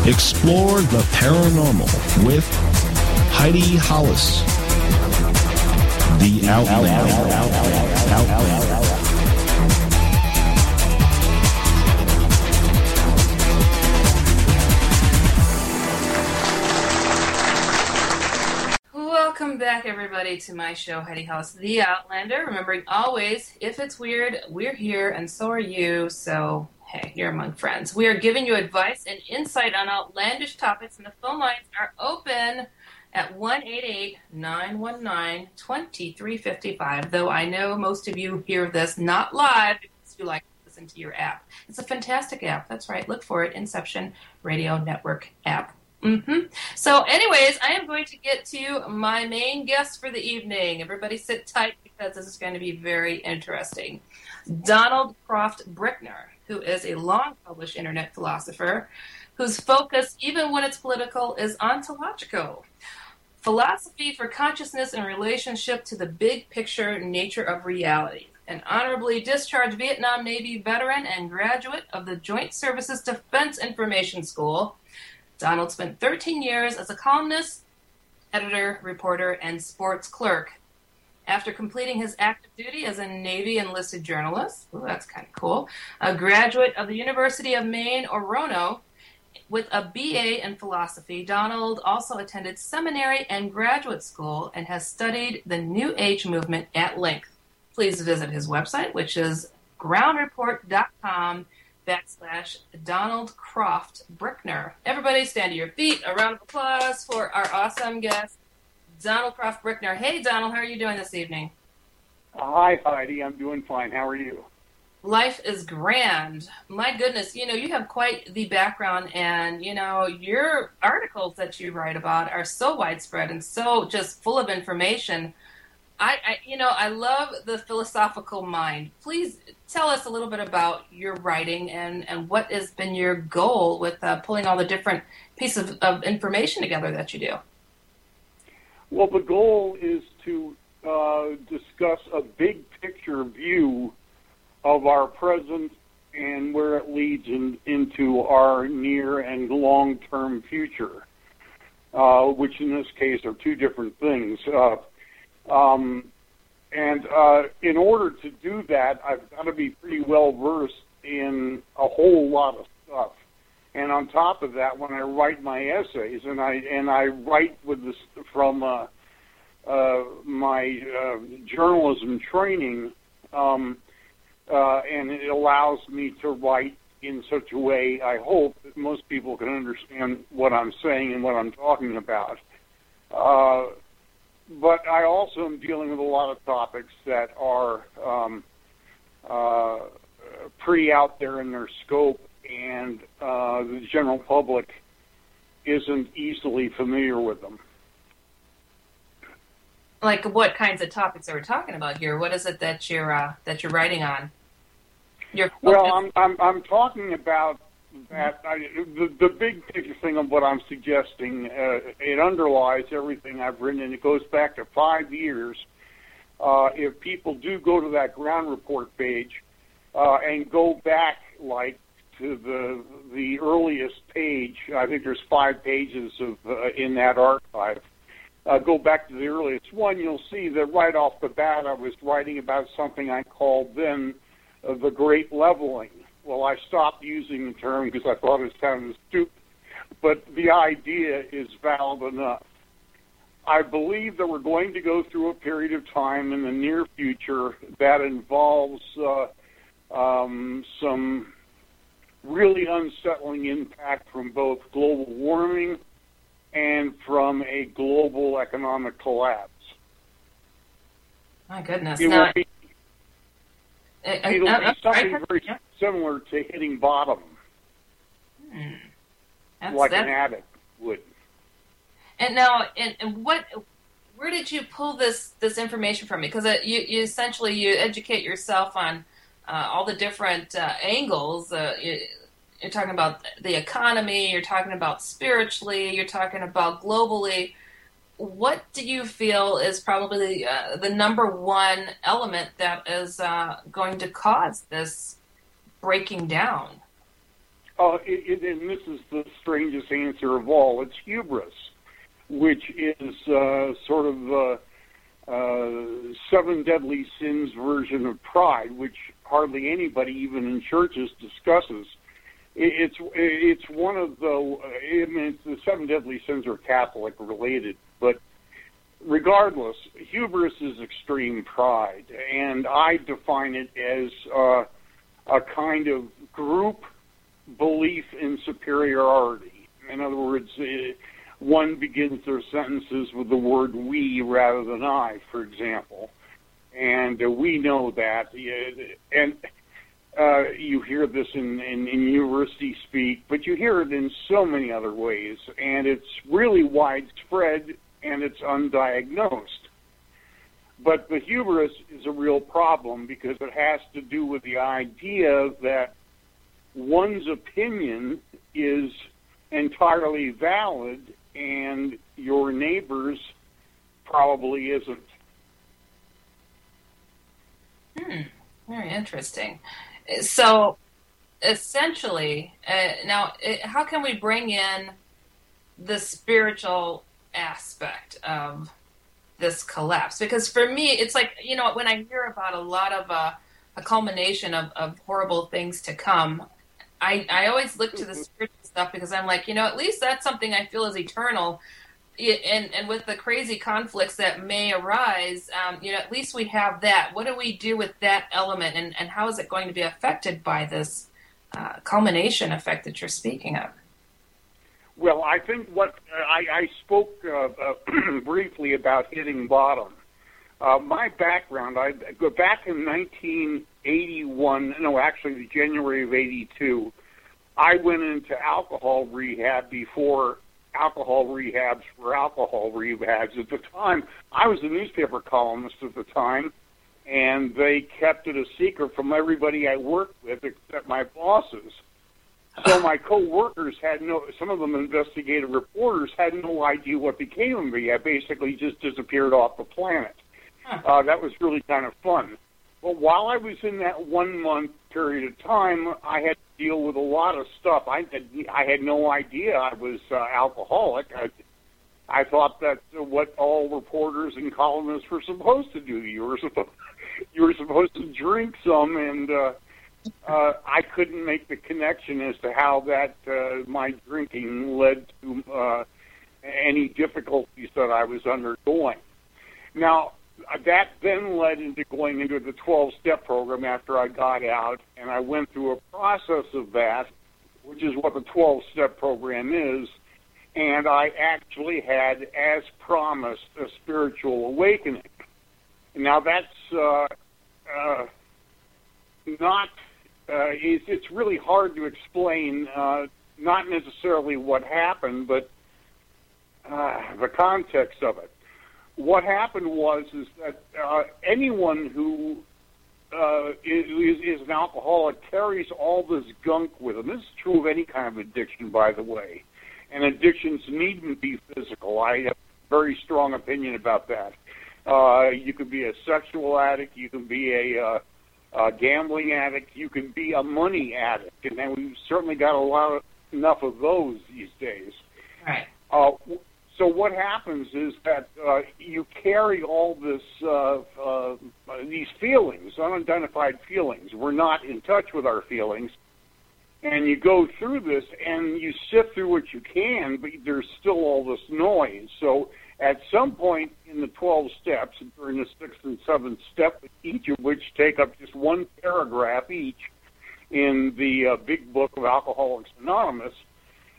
Explore the paranormal with Heidi Hollis. The Outlander. Back, everybody, to my show, Heidi Hollis, The Outlander. Remembering always, if it's weird, we're here, and so are you. So, hey, you're among friends. We are giving you advice and insight on outlandish topics, and the phone lines are open at 188 919 2355. Though I know most of you hear this not live because you like to listen into your app. It's a fantastic app. That's right. Look for it, Inception Radio Network app. Mm-hmm. So, anyways, I am going to get to my main guest for the evening. Everybody sit tight because this is going to be very interesting. Donald Croft Brickner, who is a long published internet philosopher whose focus, even when it's political, is ontological. Philosophy for consciousness in relationship to the big picture nature of reality. An honorably discharged Vietnam Navy veteran and graduate of the Joint Services Defense Information School, Donald spent 13 years as a columnist, editor, reporter, and sports clerk. After completing his active duty as a Navy enlisted journalist, ooh, that's kind of cool, a graduate of the University of Maine, Orono, with a BA in philosophy, Donald also attended seminary and graduate school and has studied the New Age movement at length. Please visit his website, which is groundreport.com backslash Donald Croft Brickner. Everybody stand to your feet. A round of applause for our awesome guest, Donald Croft Brickner. Hey, Donald, how are you doing this evening? Hi, Heidi. I'm doing fine. How are you? Life is grand. My goodness, you know, you have quite the background, and, you know, your articles that you write about are so widespread and so just full of information. I, I, you know, I love the philosophical mind. Please tell us a little bit about your writing and, and what has been your goal with uh, pulling all the different pieces of, of, information together that you do. Well, the goal is to uh, discuss a big picture view of our present and where it leads in, into our near and long term future, uh, which in this case are two different things. Uh, um, and uh, in order to do that, I've got to be pretty well versed in a whole lot of stuff. And on top of that, when I write my essays, and I and I write with this from uh, uh, my uh, journalism training, um, uh, and it allows me to write in such a way. I hope that most people can understand what I'm saying and what I'm talking about. Uh, but I also am dealing with a lot of topics that are um, uh, pretty out there in their scope, and uh, the general public isn't easily familiar with them. Like what kinds of topics are we talking about here? What is it that you're uh, that you're writing on? well, I'm, I'm I'm talking about that I, the, the big picture thing of what I'm suggesting, uh, it underlies everything I've written, and it goes back to five years. Uh, if people do go to that ground report page uh, and go back like to the the earliest page, I think there's five pages of uh, in that archive. Uh, go back to the earliest one, you'll see that right off the bat I was writing about something I called then uh, the Great Leveling well, I stopped using the term because I thought it sounded stupid, but the idea is valid enough. I believe that we're going to go through a period of time in the near future that involves uh, um, some really unsettling impact from both global warming and from a global economic collapse. My goodness. It will be, it'll be something very similar to hitting bottom, hmm. like an addict would. And now, and, and what? Where did you pull this this information from? Because you, you essentially you educate yourself on uh, all the different uh, angles. Uh, you, you're talking about the economy. You're talking about spiritually. You're talking about globally. What do you feel is probably uh, the number one element that is uh, going to cause this breaking down? Oh, it, it, and this is the strangest answer of all. It's hubris, which is uh, sort of the uh, seven deadly sins version of pride, which hardly anybody, even in churches, discusses. It, it's it's one of the. I mean, the seven deadly sins are Catholic related, but regardless, hubris is extreme pride, and I define it as. A kind of group belief in superiority. In other words, uh, one begins their sentences with the word we rather than I, for example. And uh, we know that. And uh, you hear this in, in, in university speak, but you hear it in so many other ways, and it's really widespread and it's undiagnosed. But the hubris is a real problem because it has to do with the idea that one's opinion is entirely valid and your neighbor's probably isn't. Hmm. Very interesting. So, essentially, uh, now, uh, how can we bring in the spiritual aspect of this collapse? Because for me, it's like, you know, when I hear about a lot of uh, a culmination of, of horrible things to come, I, I always look to the spiritual stuff because I'm like, you know, at least that's something I feel is eternal and and with the crazy conflicts that may arise, um, you know, at least we have that. What do we do with that element, and and how is it going to be affected by this uh, culmination effect that you're speaking of? Well, I think what uh, I, I spoke uh, uh, briefly about hitting bottom. Uh, my background, I go back in 1981. No, actually, January of '82. I went into alcohol rehab before alcohol rehabs for alcohol rehabs. At the time, I was a newspaper columnist at the time, and they kept it a secret from everybody I worked with except my bosses. So my co-workers had no, some of them investigative reporters had no idea what became of me. I basically just disappeared off the planet. Uh, that was really kind of fun. But while I was in that one month period of time, I had to deal with a lot of stuff. I had, I had no idea I was uh, alcoholic. I, I thought that's what all reporters and columnists were supposed to do. You were supposed you were supposed to drink some, and uh, uh, I couldn't make the connection as to how that uh, my drinking led to uh, any difficulties that I was undergoing. Now, uh, that then led into going into the 12 step program after I got out, and I went through a process of that, which is what the 12 step program is. And I actually had, as promised, a spiritual awakening. Now that's uh, uh, not. Uh, it's, it's really hard to explain. Uh, not necessarily what happened, but uh, the context of it what happened was is that uh, anyone who uh, is, is an alcoholic carries all this gunk with them. This is true of any kind of addiction, by the way. And addictions needn't be physical. I have a very strong opinion about that. Uh, you can be a sexual addict. You can be a, uh, a gambling addict. You can be a money addict, and then we've certainly got a lot of, enough of those these days. Right. Uh, so what happens is that uh, you carry all this uh, uh, these feelings, unidentified feelings. We're not in touch with our feelings, and you go through this and you sift through what you can, but there's still all this noise. So at some point in the 12 steps, during the sixth and seventh step, each of which take up just one paragraph each in the uh, big book of Alcoholics Anonymous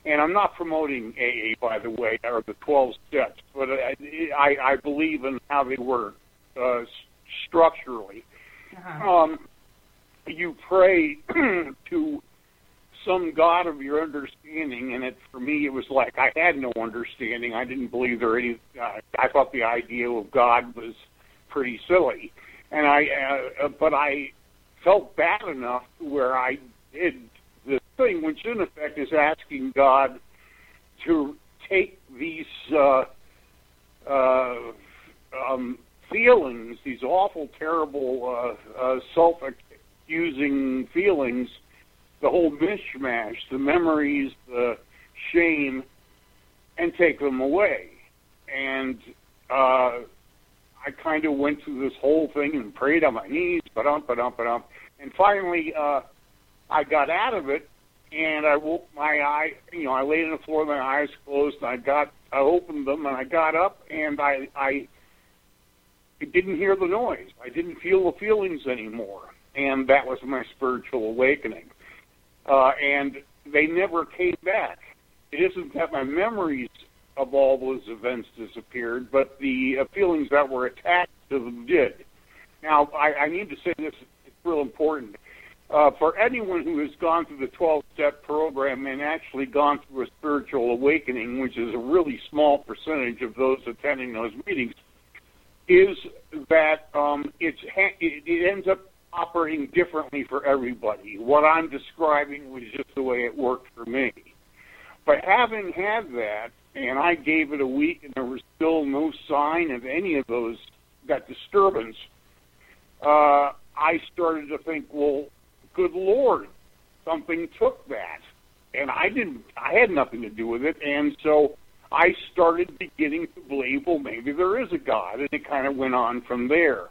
and I'm not promoting AA, by the way, or the 12 steps, but I, I, I believe in how they work uh, structurally. Uh-huh. Um, you pray to some God of your understanding, and it for me it was like I had no understanding. I didn't believe there any. Uh, I thought the idea of God was pretty silly, and I. Uh, but I felt bad enough where I did the thing, which in effect is asking God to take these uh, uh, um, feelings, these awful, terrible, uh, uh, self-accusing feelings, the whole mishmash, the memories, the shame, and take them away. And uh, I kind of went through this whole thing and prayed on my knees, but um, but um, but um, and finally. Uh, I got out of it, and I woke my eye. You know, I laid on the floor, my eyes closed, and I got, I opened them, and I got up, and I, I didn't hear the noise. I didn't feel the feelings anymore, and that was my spiritual awakening. Uh, and they never came back. It isn't that my memories of all those events disappeared, but the uh, feelings that were attached to them did. Now, I, I need to say this; it's real important uh, for anyone who has gone through the 12 step program and actually gone through a spiritual awakening, which is a really small percentage of those attending those meetings, is that um, it's ha- it, it ends up operating differently for everybody. What I'm describing was just the way it worked for me. But having had that, and I gave it a week, and there was still no sign of any of those that disturbance. Uh, I started to think, well, good lord, something took that, and I didn't. I had nothing to do with it, and so I started beginning to believe, well, maybe there is a God, and it kind of went on from there.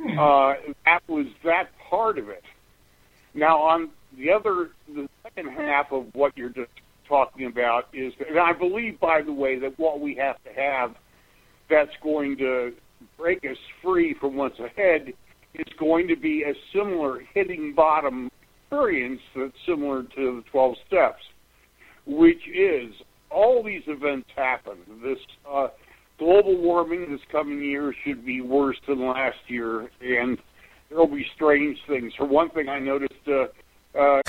Hmm. Uh, that was that part of it. Now, on the other, the second half of what you're just talking about is, and I believe, by the way, that what we have to have that's going to break us free from what's ahead is going to be a similar hitting bottom experience that's similar to the 12 steps, which is all these events happen. This uh, global warming this coming year should be worse than last year, and there will be strange things. For one thing, I noticed. Uh, uh,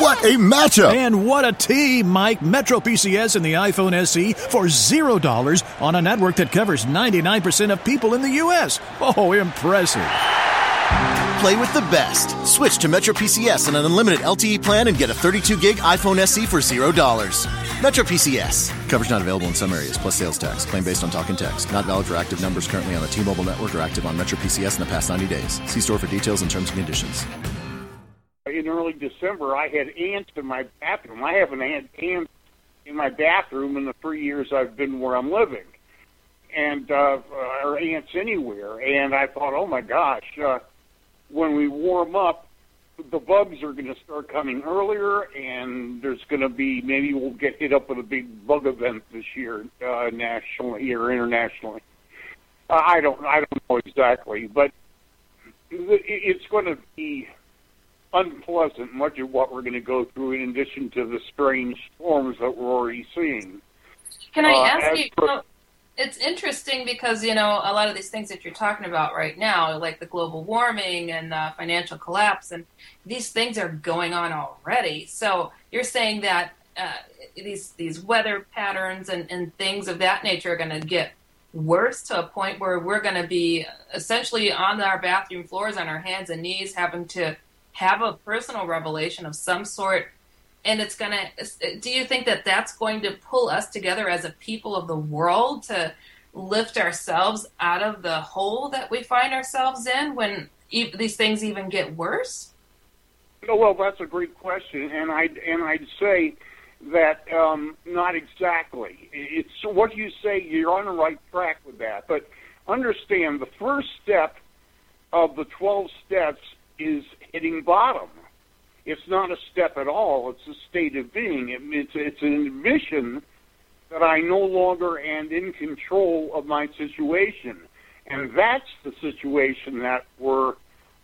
what a matchup! And what a team, Mike. Metro PCS and the iPhone SE for $0 on a network that covers 99% of people in the U.S. Oh, impressive. Play with the best. Switch to Metro PCS on an unlimited LTE plan and get a 32 gig iPhone SE for $0. Metro PCS. Coverage not available in some areas, plus sales tax. Claim based on talk and text. Not valid for active numbers currently on the T Mobile network or active on Metro PCS in the past 90 days. See store for details and terms and conditions in early December, I had ants in my bathroom. I haven't had ants in my bathroom in the three years I've been where I'm living, and uh, or ants anywhere. And I thought, oh my gosh, uh, when we warm up, the bugs are going to start coming earlier, and there's going to be maybe we'll get hit up with a big bug event this year, uh, nationally or internationally. Uh, I don't, I don't know exactly, but it's going to be unpleasant, much of what we're going to go through, in addition to the strange storms that we're already seeing. Can I uh, ask you? Per- it's interesting because you know a lot of these things that you're talking about right now, like the global warming and the financial collapse, and these things are going on already. So you're saying that uh, these these weather patterns and, and things of that nature are going to get worse to a point where we're going to be essentially on our bathroom floors on our hands and knees having to have a personal revelation of some sort and it's going to do you think that that's going to pull us together as a people of the world to lift ourselves out of the hole that we find ourselves in when e- these things even get worse oh, well that's a great question and i and i'd say that um, not exactly it's what you say you're on the right track with that but understand the first step of the 12 steps is hitting bottom. It's not a step at all. It's a state of being. It, it's, it's an admission that I no longer am in control of my situation. And that's the situation that we're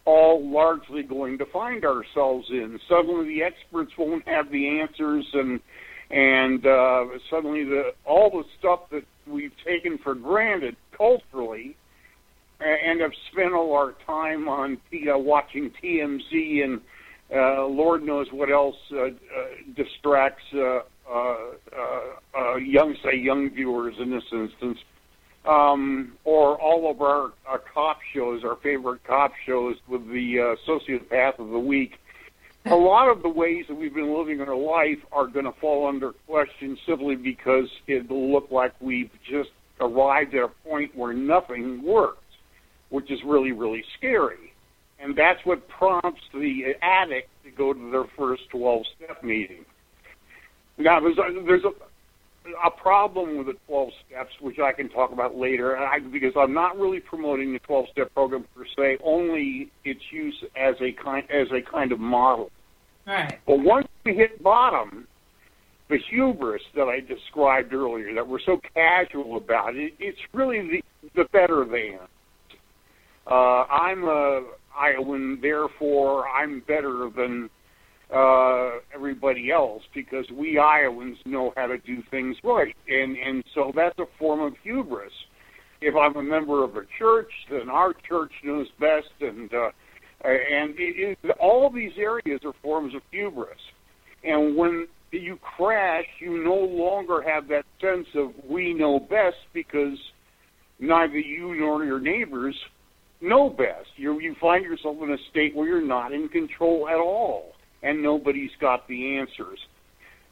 all largely going to find ourselves in. Suddenly the experts won't have the answers and and uh, suddenly the all the stuff that we've taken for granted culturally and have spent all our time on uh, watching TMZ and uh, Lord knows what else uh, uh, distracts uh, uh, uh, uh, young, say, young viewers in this instance, um, or all of our, our cop shows, our favorite cop shows with the uh, sociopath of the week. A lot of the ways that we've been living our life are going to fall under question simply because it'll look like we've just arrived at a point where nothing works which is really, really scary. And that's what prompts the addict to go to their first 12 step meeting. Now, there's a, there's a, a problem with the 12 steps, which I can talk about later, I, because I'm not really promoting the 12 step program per se, only its use as a kind, as a kind of model. Right. But once we hit bottom, the hubris that I described earlier, that we're so casual about, it, it's really the, the better than. Uh, I'm a Iowan, therefore I'm better than uh, everybody else because we Iowans know how to do things right, and and so that's a form of hubris. If I'm a member of a church, then our church knows best, and uh, and it, it, all these areas are forms of hubris. And when you crash, you no longer have that sense of we know best because neither you nor your neighbors know best. You you find yourself in a state where you're not in control at all, and nobody's got the answers.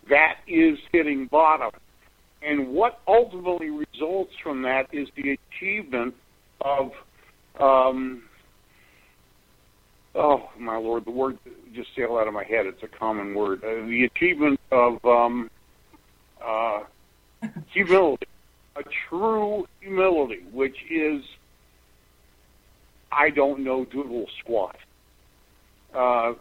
That is hitting bottom. And what ultimately results from that is the achievement of, um, oh my lord, the word just sailed out of my head. It's a common word. Uh, the achievement of um, uh, humility, a true humility, which is I don't know doodle squat. Uh,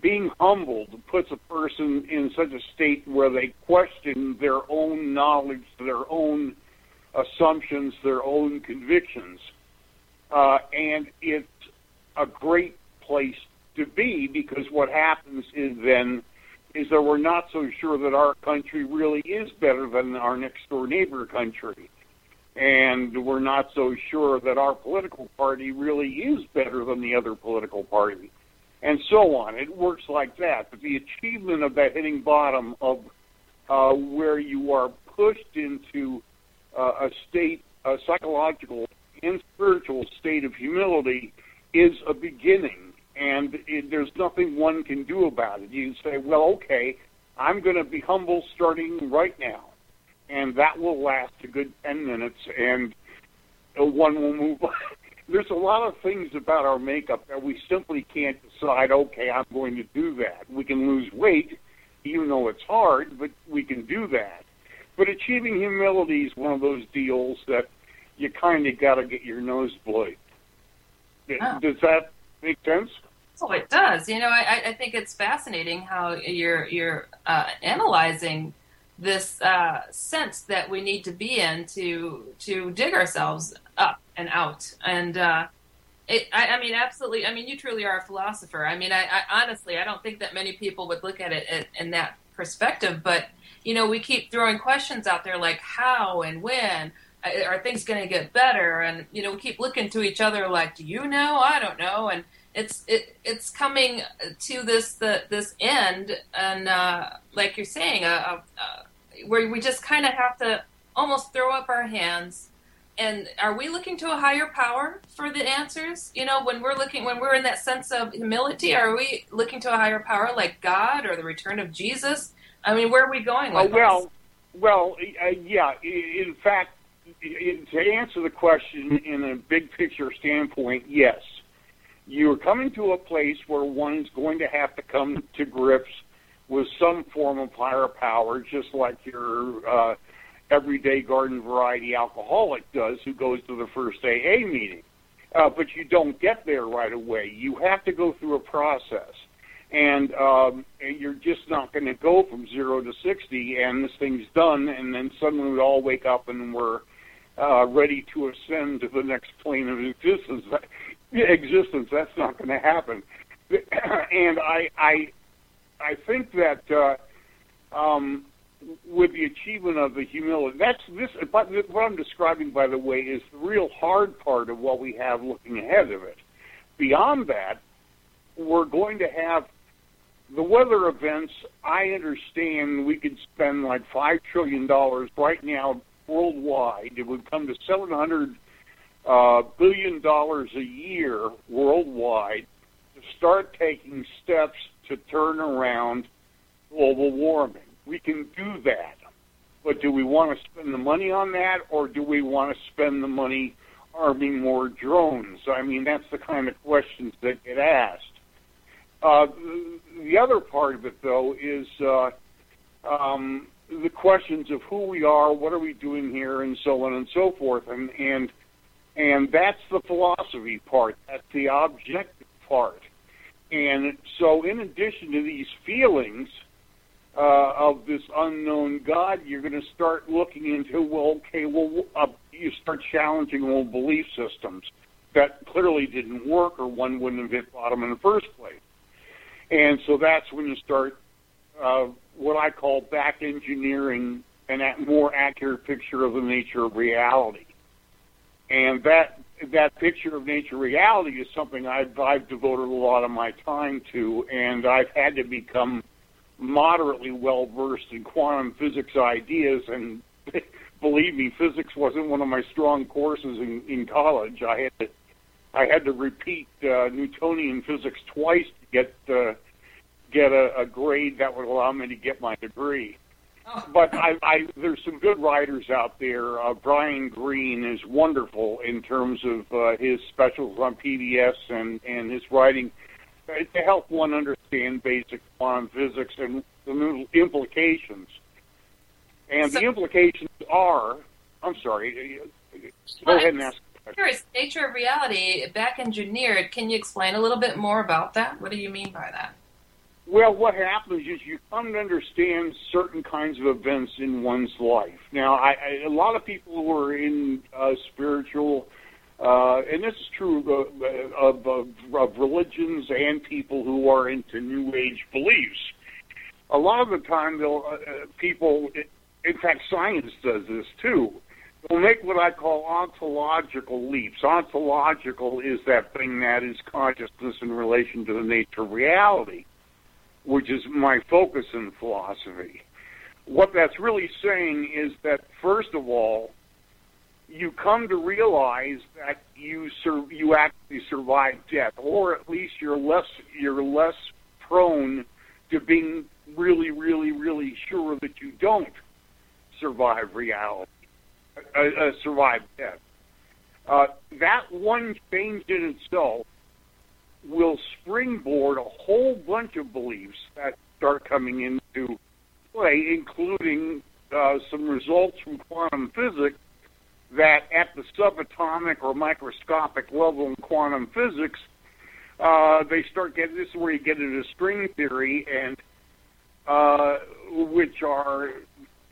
being humbled puts a person in such a state where they question their own knowledge, their own assumptions, their own convictions. Uh, and it's a great place to be because what happens is then is that we're not so sure that our country really is better than our next door neighbor country and we're not so sure that our political party really is better than the other political party, and so on. It works like that. But the achievement of that hitting bottom of uh, where you are pushed into uh, a state, a psychological and spiritual state of humility, is a beginning, and it, there's nothing one can do about it. You say, well, okay, I'm going to be humble starting right now and that will last a good 10 minutes, and one will move on. There's a lot of things about our makeup that we simply can't decide, okay, I'm going to do that. We can lose weight, even though it's hard, but we can do that. But achieving humility is one of those deals that you kind of got to get your nose. Oh. Does that make sense? Oh, it does. You know, I, I think it's fascinating how you're you're uh, analyzing this uh, sense that we need to be in to to dig ourselves up and out. And uh, it, I, I, mean, absolutely. I mean, you truly are a philosopher. I mean, I, I honestly, I don't think that many people would look at it in, in that perspective. But you know, we keep throwing questions out there like how and when uh, are things going to get better, and you know, we keep looking to each other like, do you know? I don't know, and it's it it's coming to this the this end, and uh, like you're saying, a, a, where we just kind of have to almost throw up our hands. And are we looking to a higher power for the answers? You know when we're looking when we're in that sense of humility are we looking to a higher power like god or the return of jesus? I mean where are we going with uh, well this? well uh, yeah in fact to answer the question in a big picture standpoint yes. You're coming to a place where one's going to have to come to grips with some form of higher power, just like your uh, everyday garden variety alcoholic does who goes to the first AA meeting. Uh, but you don't get there right away. You have to go through a process. And um, you're just not going to go from zero to 60 and this thing's done, and then suddenly we all wake up and we're uh, ready to ascend to the next plane of existence. Existence, that's not going to happen. and I, I I think that uh, um, with the achievement of the humility, that's this. But what I'm describing, by the way, is the real hard part of what we have looking ahead of it. Beyond that, we're going to have the weather events. I understand we could spend like five trillion dollars right now worldwide. It would come to seven hundred uh, billion dollars a year worldwide to start taking steps to turn around global warming. We can do that. But do we want to spend the money on that, or do we want to spend the money arming more drones? I mean, that's the kind of questions that get asked. Uh, the other part of it, though, is uh, um, the questions of who we are, what are we doing here, and so on and so forth. And and and that's the philosophy part. That's the objective part. And so, in addition to these feelings uh, of this unknown God, you're going to start looking into, well, okay, well, uh, you start challenging old belief systems that clearly didn't work or one wouldn't have hit bottom in the first place. And so that's when you start uh, what I call back engineering and an more accurate picture of the nature of reality. And that that picture of nature reality is something I've, I've devoted a lot of my time to, and I've had to become moderately well versed in quantum physics ideas. And believe me, physics wasn't one of my strong courses in, in college. I had to I had to repeat uh, Newtonian physics twice to get uh, get a, a grade that would allow me to get my degree. But I, I, there's some good writers out there. Uh, Brian Greene is wonderful in terms of uh, his specials on PBS and, and his writing uh, to help one understand basic quantum physics and the implications. And the implications are, I'm sorry, uh, go ahead and ask. Curious, nature of reality, back engineered. Can you explain a little bit more about that? What do you mean by that? Well, what happens is you come to understand certain kinds of events in one's life. Now, I, I, a lot of people who are in uh, spiritual, uh, and this is true uh, of, of, of religions and people who are into New Age beliefs. A lot of the time, they'll uh, uh people, in fact, science does this too. They'll make what I call ontological leaps. Ontological is that thing that is consciousness in relation to the nature of reality which is my focus in philosophy. What that's really saying is that, first of all, you come to realize that you sur- you actually survive death, or at least you're less you're less prone to being really, really, really sure that you don't survive reality, uh, uh, survive death. Uh, that one change in itself will springboard a whole bunch of beliefs that start coming into play, including uh, some results from quantum physics that at the subatomic or microscopic level in quantum physics, uh, they start getting this is where you get into string theory and uh, which are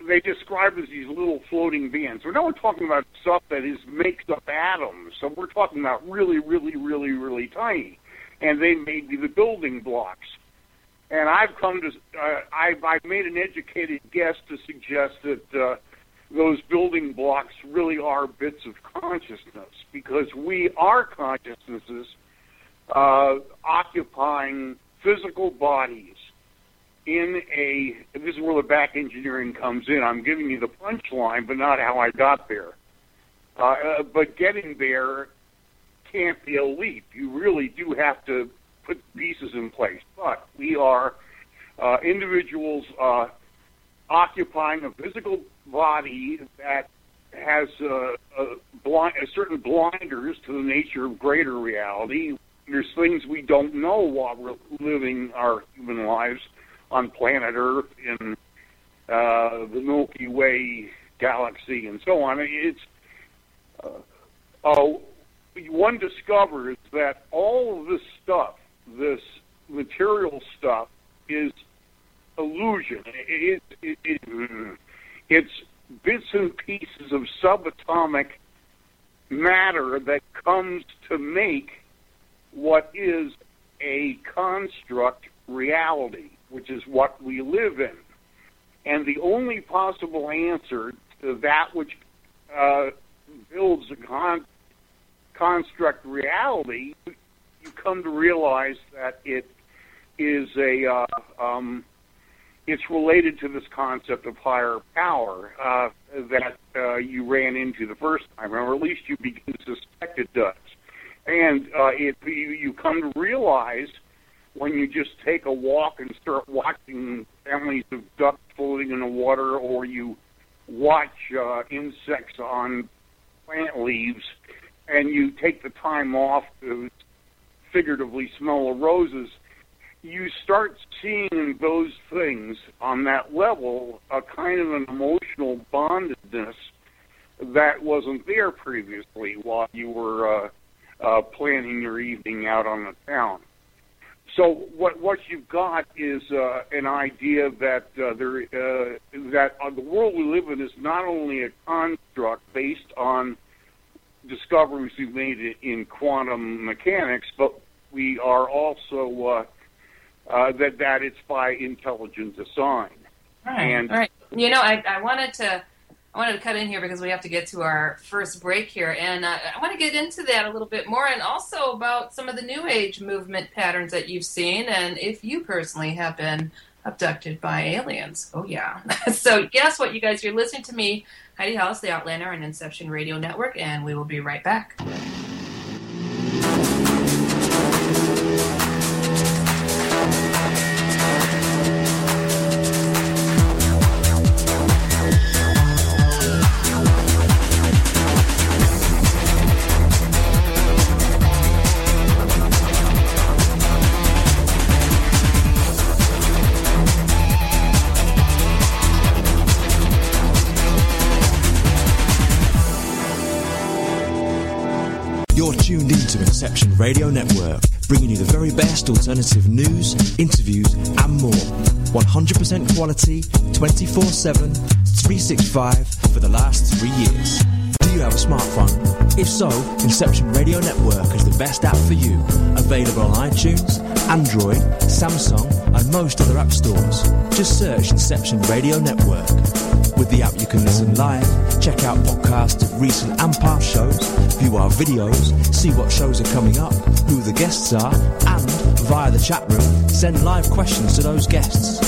they describe as these little floating bands. We're not talking about stuff that is makes up atoms. So we're talking about really, really, really, really tiny and they may be the building blocks. And I've come to, uh, I've, I've made an educated guess to suggest that uh, those building blocks really are bits of consciousness because we are consciousnesses uh, occupying physical bodies in a, this is where the back engineering comes in. I'm giving you the punchline, but not how I got there. Uh, uh but getting there can't be a leap. You really do have to put pieces in place. But we are uh, individuals uh, occupying a physical body that has uh, a, blind, a certain blinders to the nature of greater reality. There's things we don't know while we're living our human lives on planet Earth in uh, the Milky Way galaxy and so on. It's uh, oh, one discovers that all of this stuff, this material stuff, is illusion. It, it, it, it's bits and pieces of subatomic matter that comes to make what is a construct reality, which is what we live in. And the only possible answer to that which uh, builds a con- construct reality, you come to realize that it is a uh, um, it's related to this concept of higher power uh, that uh, you ran into the first time, or at least you begin to suspect it does. And uh, it, you, you come to realize when you just take a walk and start watching families of ducks floating in the water, or you watch uh, insects on plant leaves, and you take the time off to figuratively smell the roses, you start seeing those things on that level a kind of an emotional bondedness that wasn't there previously while you were uh, uh, planning your evening out on the town. So what what you've got is uh, an idea that uh, there uh, that uh, the world we live in is not only a construct based on discoveries we've made in quantum mechanics, but we are also uh, uh, that that it's by intelligent design. Right. And right. You know, I, I wanted to I wanted to cut in here because we have to get to our first break here, and uh, I want to get into that a little bit more, and also about some of the New Age movement patterns that you've seen, and if you personally have been abducted by aliens. Oh yeah. so guess what, you guys? You're listening to me, Heidi Hollis, the Outlander, on Inception Radio Network, and we will be right back. Radio Network, bringing you the very best alternative news, interviews, and more. 100% quality, 24 7, 365 for the last three years. Do you have a smartphone? If so, Inception Radio Network is the best app for you. Available on iTunes, Android, Samsung, and most other app stores. Just search Inception Radio Network. With the app, you can listen live, check out podcasts of recent and past shows, view our videos, see what shows are coming up, who the guests are, and via the chat room, send live questions to those guests.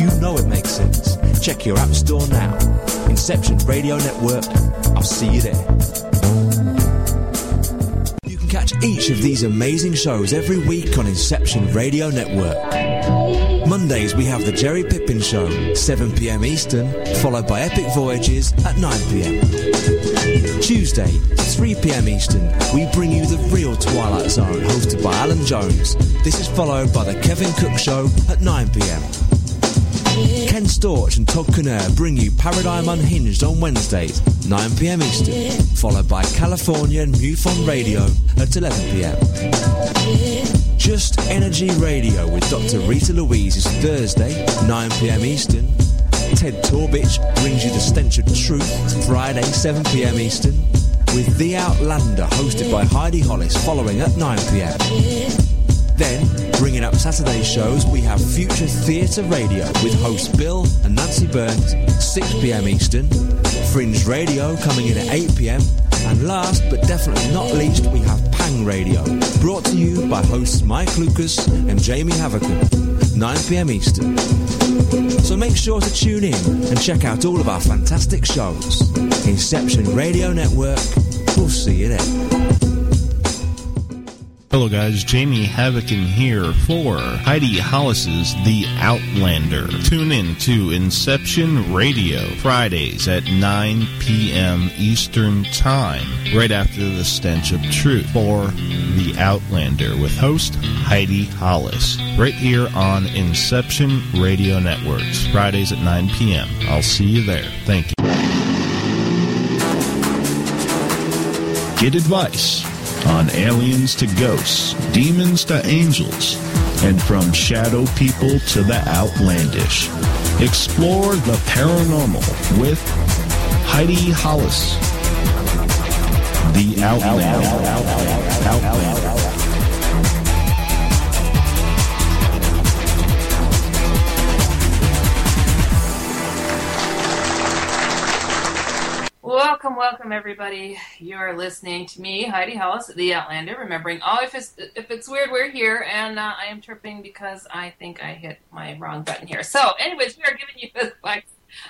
You know it makes sense. Check your app store now. Inception Radio Network. I'll see you there. Each of these amazing shows every week on Inception Radio Network. Mondays we have the Jerry Pippin Show, 7pm Eastern, followed by Epic Voyages at 9pm. Tuesday, 3pm Eastern, we bring you the real Twilight Zone, hosted by Alan Jones. This is followed by the Kevin Cook Show at 9pm. Ken Storch and Todd Kinner bring you Paradigm Unhinged on Wednesdays, 9pm Eastern, followed by California and MUFON Radio at 11pm. Just Energy Radio with Dr. Rita Louise is Thursday, 9pm Eastern. Ted Torbich brings you The Stench of Truth, Friday, 7pm Eastern, with The Outlander, hosted by Heidi Hollis, following at 9pm. Then, bringing up Saturday shows, we have Future Theatre Radio with hosts Bill and Nancy Birnes, 6pm Eastern. Fringe Radio coming in at 8pm. And last but definitely not least, we have Pang Radio, brought to you by hosts Mike Lucas and Jamie Havocan, 9pm Eastern. So make sure to tune in and check out all of our fantastic shows. Inception Radio Network. We'll see you there. Hello, guys. Jamie Havocan here for Heidi Hollis's The Outlander. Tune in to Inception Radio Fridays at 9 p.m. Eastern Time, right after The Stench of Truth for The Outlander with host Heidi Hollis, right here on Inception Radio Networks, Fridays at 9 p.m. I'll see you there. Thank you. Get advice on aliens to ghosts, demons to angels, and from shadow people to the outlandish. Explore the paranormal with Heidi Hollis. The Outlander. Welcome, welcome, everybody. You're listening to me, Heidi Hollis, the Outlander. Remembering, oh, if it's if it's weird, we're here, and uh, I am tripping because I think I hit my wrong button here. So, anyways, we are giving you advice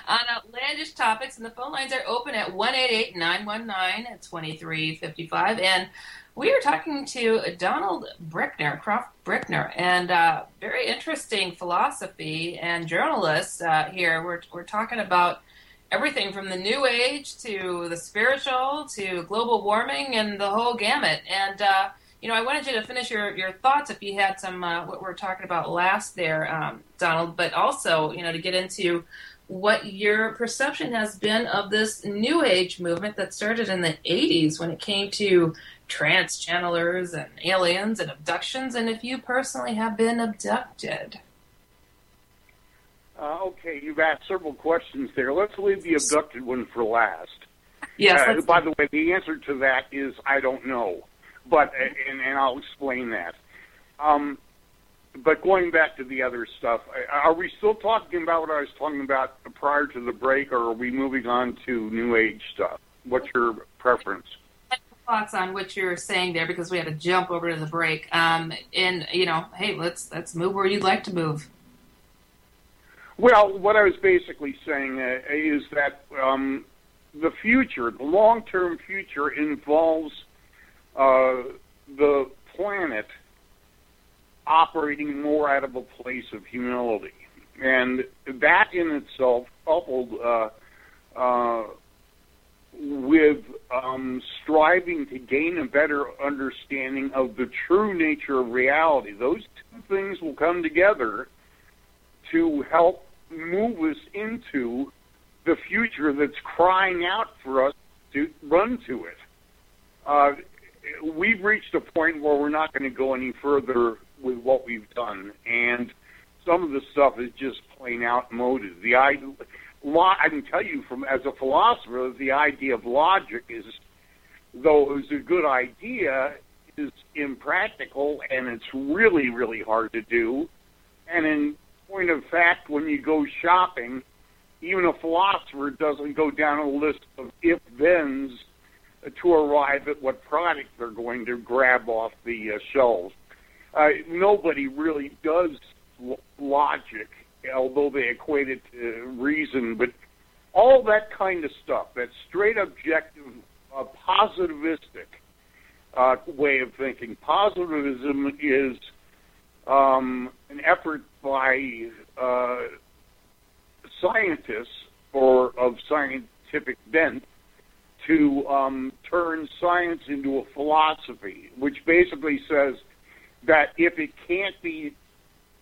on outlandish topics, and the phone lines are open at one eight eight nine one nine twenty three fifty five, and we are talking to Donald Brickner, Croft Brickner, and uh, very interesting philosophy and journalist uh, here. We're we're talking about everything from the new age to the spiritual to global warming and the whole gamut. And uh, you know, I wanted you to finish your, your thoughts if you had some uh, what we were talking about last there, um, Donald, but also you know to get into what your perception has been of this new age movement that started in the 80s when it came to trance channelers and aliens and abductions, and if you personally have been abducted. Uh, okay, you've asked several questions there. Let's leave the abducted one for last. Yes. Uh, by the way, the answer to that is I don't know, but and, and I'll explain that. Um, but going back to the other stuff, are we still talking about what I was talking about prior to the break, or are we moving on to New Age stuff? What's your preference? Thoughts on what you're saying there, because we had to jump over to the break. Um, and you know, hey, let's let's move where you'd like to move. Well, what I was basically saying uh, is that um, the future, the long-term future, involves uh, the planet operating more out of a place of humility. And that in itself, coupled uh, uh, with um, striving to gain a better understanding of the true nature of reality, those two things will come together to help move us into the future that's crying out for us to run to it. Uh, we've reached a point where we're not going to go any further with what we've done, and some of the stuff is just plain out outmoded. The I, I can tell you from as a philosopher, the idea of logic is, though it was a good idea, is impractical and it's really really hard to do. And in point of fact, when you go shopping, even a philosopher doesn't go down a list of if thens to arrive at what product they're going to grab off the uh, shelves. Uh, nobody really does logic, although they equate it to reason, but all that kind of stuff, that straight objective, uh, positivistic uh, way of thinking. Positivism is um, an effort by uh, scientists or of scientific bent to um, turn science into a philosophy, which basically says that if it can't be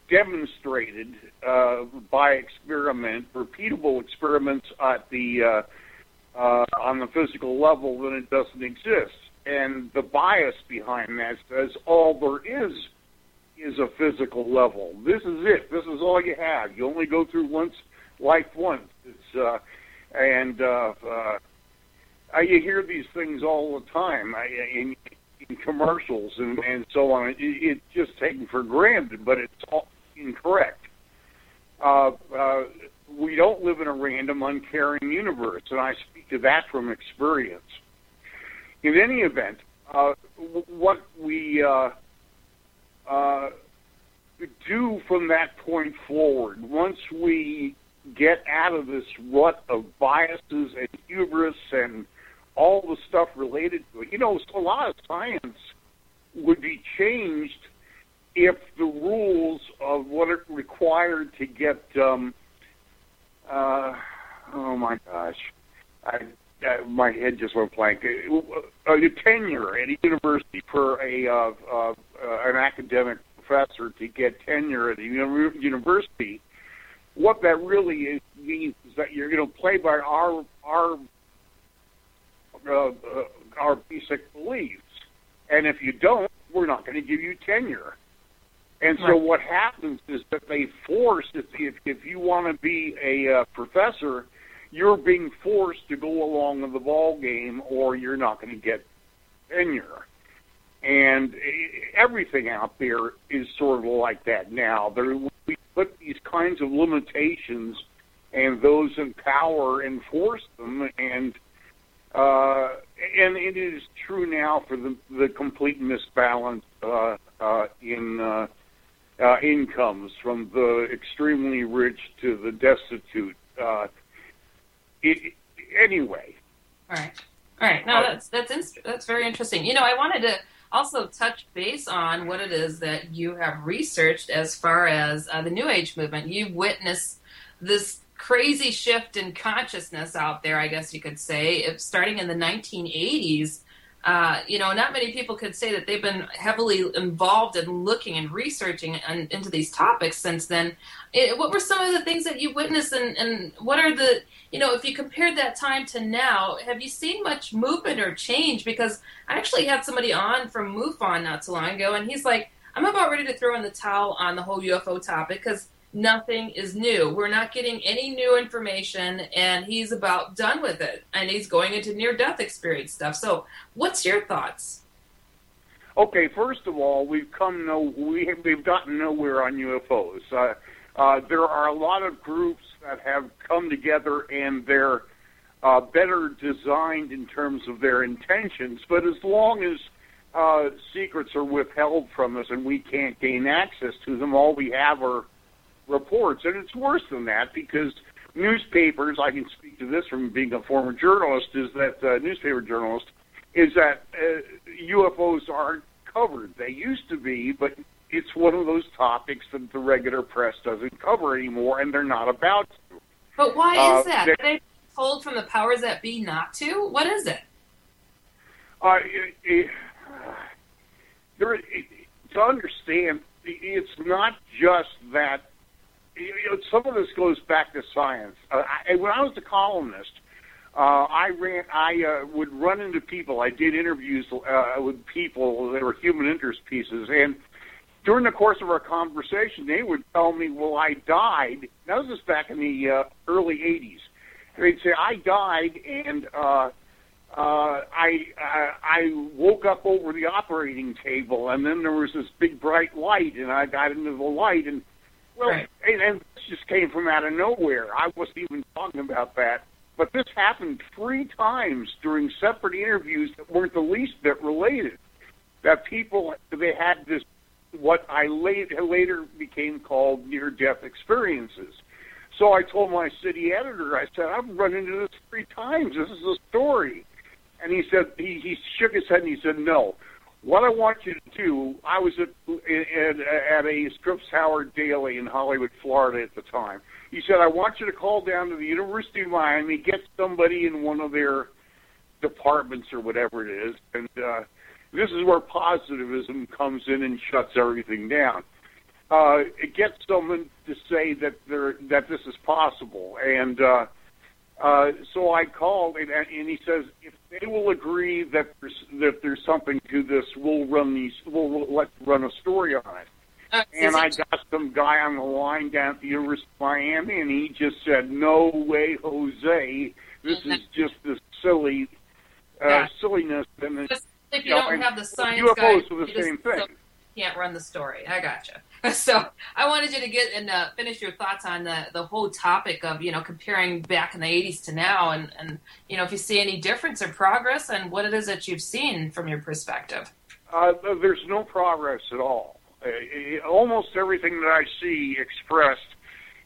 demonstrated uh, by experiment, repeatable experiments at the uh, uh, on the physical level, then it doesn't exist. And the bias behind that says all there is is a physical level. This is it. This is all you have. You only go through once life once. It's uh, and uh, uh, you hear these things all the time. In, in commercials and, and so on. It, it's just taken for granted, but it's all incorrect. Uh, uh, we don't live in a random, uncaring universe, and I speak to that from experience. In any event, uh, what we uh, uh, do from that point forward, once we get out of this rut of biases and hubris and all the stuff related to it. You know, a lot of science would be changed if the rules of what it required to get um uh oh my gosh I, uh, my head just went blank uh, a tenure at a university for a uh, uh, an academic professor to get tenure at a university what that really is, means is that you're going to play by our our uh, uh, our basic beliefs. And if you don't, we're not going to give you tenure. And so right. what happens is that they force if if, if you want to be a uh, professor, you're being forced to go along with the ball game, or you're not going to get tenure. And everything out there is sort of like that now. There, we put these kinds of limitations, and those in power enforce them, and uh, and it is true now for the, the complete misbalance uh, uh, in uh, uh, incomes from the extremely rich to the destitute. Uh, it, anyway. All right. All right. No, that's that's inst- that's very interesting. You know, I wanted to also touch base on what it is that you have researched as far as uh, the New Age movement. You witnessed this crazy shift in consciousness out there, I guess you could say, starting in the 1980s. Uh, you know, not many people could say that they've been heavily involved in looking and researching and, into these topics since then. It, what were some of the things that you witnessed, and, and what are the, you know, if you compared that time to now, have you seen much movement or change? Because I actually had somebody on from MUFON not too long ago, and he's like, I'm about ready to throw in the towel on the whole UFO topic because nothing is new. We're not getting any new information, and he's about done with it. And he's going into near death experience stuff. So, what's your thoughts? Okay, first of all, we've come no we have, we've gotten nowhere on UFOs. Uh, uh, there are a lot of groups that have come together and they're uh, better designed in terms of their intentions. But as long as uh, secrets are withheld from us and we can't gain access to them, all we have are reports. And it's worse than that because newspapers, I can speak to this from being a former journalist, is that uh, newspaper journalist, is that uh, UFOs aren't covered. They used to be, but it's one of those topics that the regular press doesn't cover anymore, and they're not about to. But why Uh, is that? they- Are they told from the powers that be not to? What is it? Uh, it, it, there, it, to understand, it's not just that. You know, some of this goes back to science. Uh, I, when I was a columnist, uh, I ran. I uh, would run into people. I did interviews uh, with people that were human interest pieces, and during the course of our conversation, they would tell me, "Well, I died." That was just back in the uh, early '80s. And they'd say, "I died," and uh, uh, I, I I woke up over the operating table, and then there was this big bright light, and I got into the light, and well, Right. and, and this just came from out of nowhere. I wasn't even talking about that, but this happened three times during separate interviews that weren't the least bit related. That people they had this what I later later became called near-death experiences. So I told my city editor, I said, I've run into this three times. This is a story. And he said, he, he shook his head and he said, no. What I want you to do, I was at, at, at a Scripps Howard Daily in Hollywood, Florida at the time. He said, I want you to call down to the University of Miami, get somebody in one of their departments or whatever it is, and uh, this is where positivism comes in and shuts everything down. Uh, it gets someone to say that there that this is possible, and uh, uh, so I called, and, and he says if they will agree that there's that there's something to this, we'll run these, we'll, let run a story on it. Uh, And I got some guy on the line down at the University of Miami, and he just said, "No way, Jose! This is just this silly uh, Yeah. silliness." And it's, if you know, don't have the science UFOs guy, are the you same thing. can't run the story. I gotcha. So I wanted you to get and uh, finish your thoughts on the the whole topic of you know comparing back in the '80s to now, and and you know if you see any difference or progress, and what it is that you've seen from your perspective. Uh, there's no progress at all. Uh, almost everything that I see expressed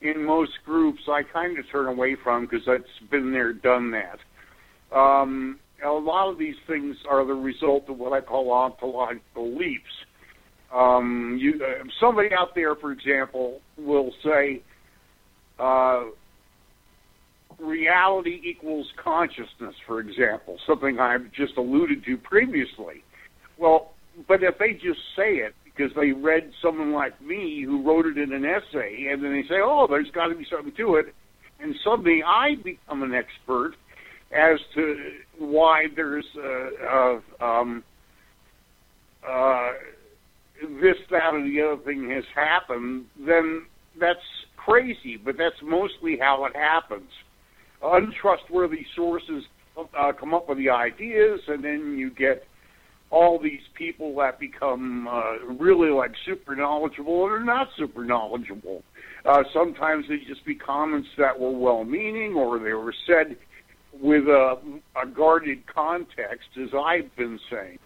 in most groups, I kind of turn away from because I've been there, done that. Um, a lot of these things are the result of what I call ontological leaps. Um, you, uh, somebody out there, for example, will say, uh, reality equals consciousness, for example, something I've just alluded to previously. Well, but if they just say it because they read someone like me who wrote it in an essay, and then they say, "Oh, there's got to be something to it," and suddenly I become an expert as to why there's uh, um, uh, this, that, or the other thing has happened, then that's crazy. But that's mostly how it happens. Untrustworthy sources uh, come up with the ideas, and then you get all these people that become uh, really like super knowledgeable or not super knowledgeable. Uh, sometimes they just be comments that were well-meaning or they were said with a, a guarded context, as I've been saying.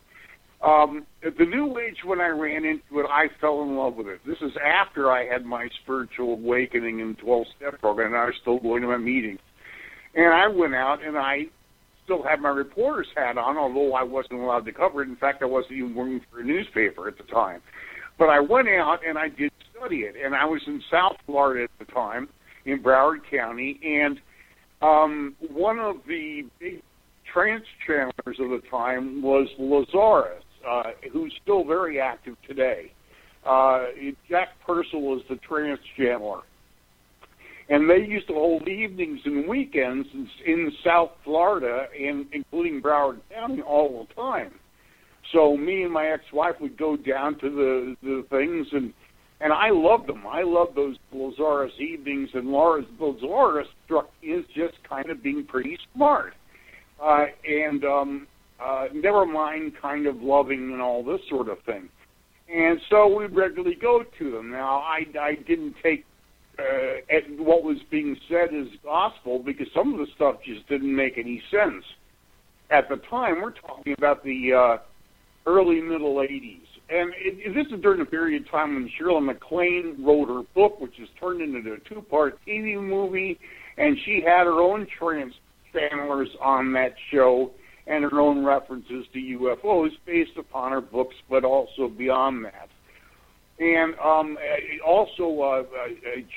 Um, the New Age, when I ran into it, I fell in love with it. This is after I had my spiritual awakening in 12-step program, and I was still going to my meetings. And I went out and I still had my reporter's hat on, although I wasn't allowed to cover it. In fact, I wasn't even working for a newspaper at the time. But I went out and I did study it. And I was in South Florida at the time, in Broward County, and um, one of the big trance channelers of the time was Lazaris, uh, who's still very active today. Uh, Jach Pursel is the trance channeler. And they used to hold evenings and weekends in, in South Florida, and including Broward County, all the time. So me and my ex-wife would go down to the the things, and and I loved them. I loved those Lazaris evenings, and Lars Lazaris struck as just kind of being pretty smart. Uh, and um, uh, never mind kind of loving and all this sort of thing. And so we regularly go to them. Now, I, I didn't take uh, at what was being said as gospel because some of the stuff just didn't make any sense. At the time, we're talking about the uh, early middle 80s. And it, this is during a period of time when Shirley MacLaine wrote her book, which was turned into a two-part TV movie, and she had her own trance channelers on that show and her own references to UFOs based upon her books, but also beyond that. And um, also uh, uh,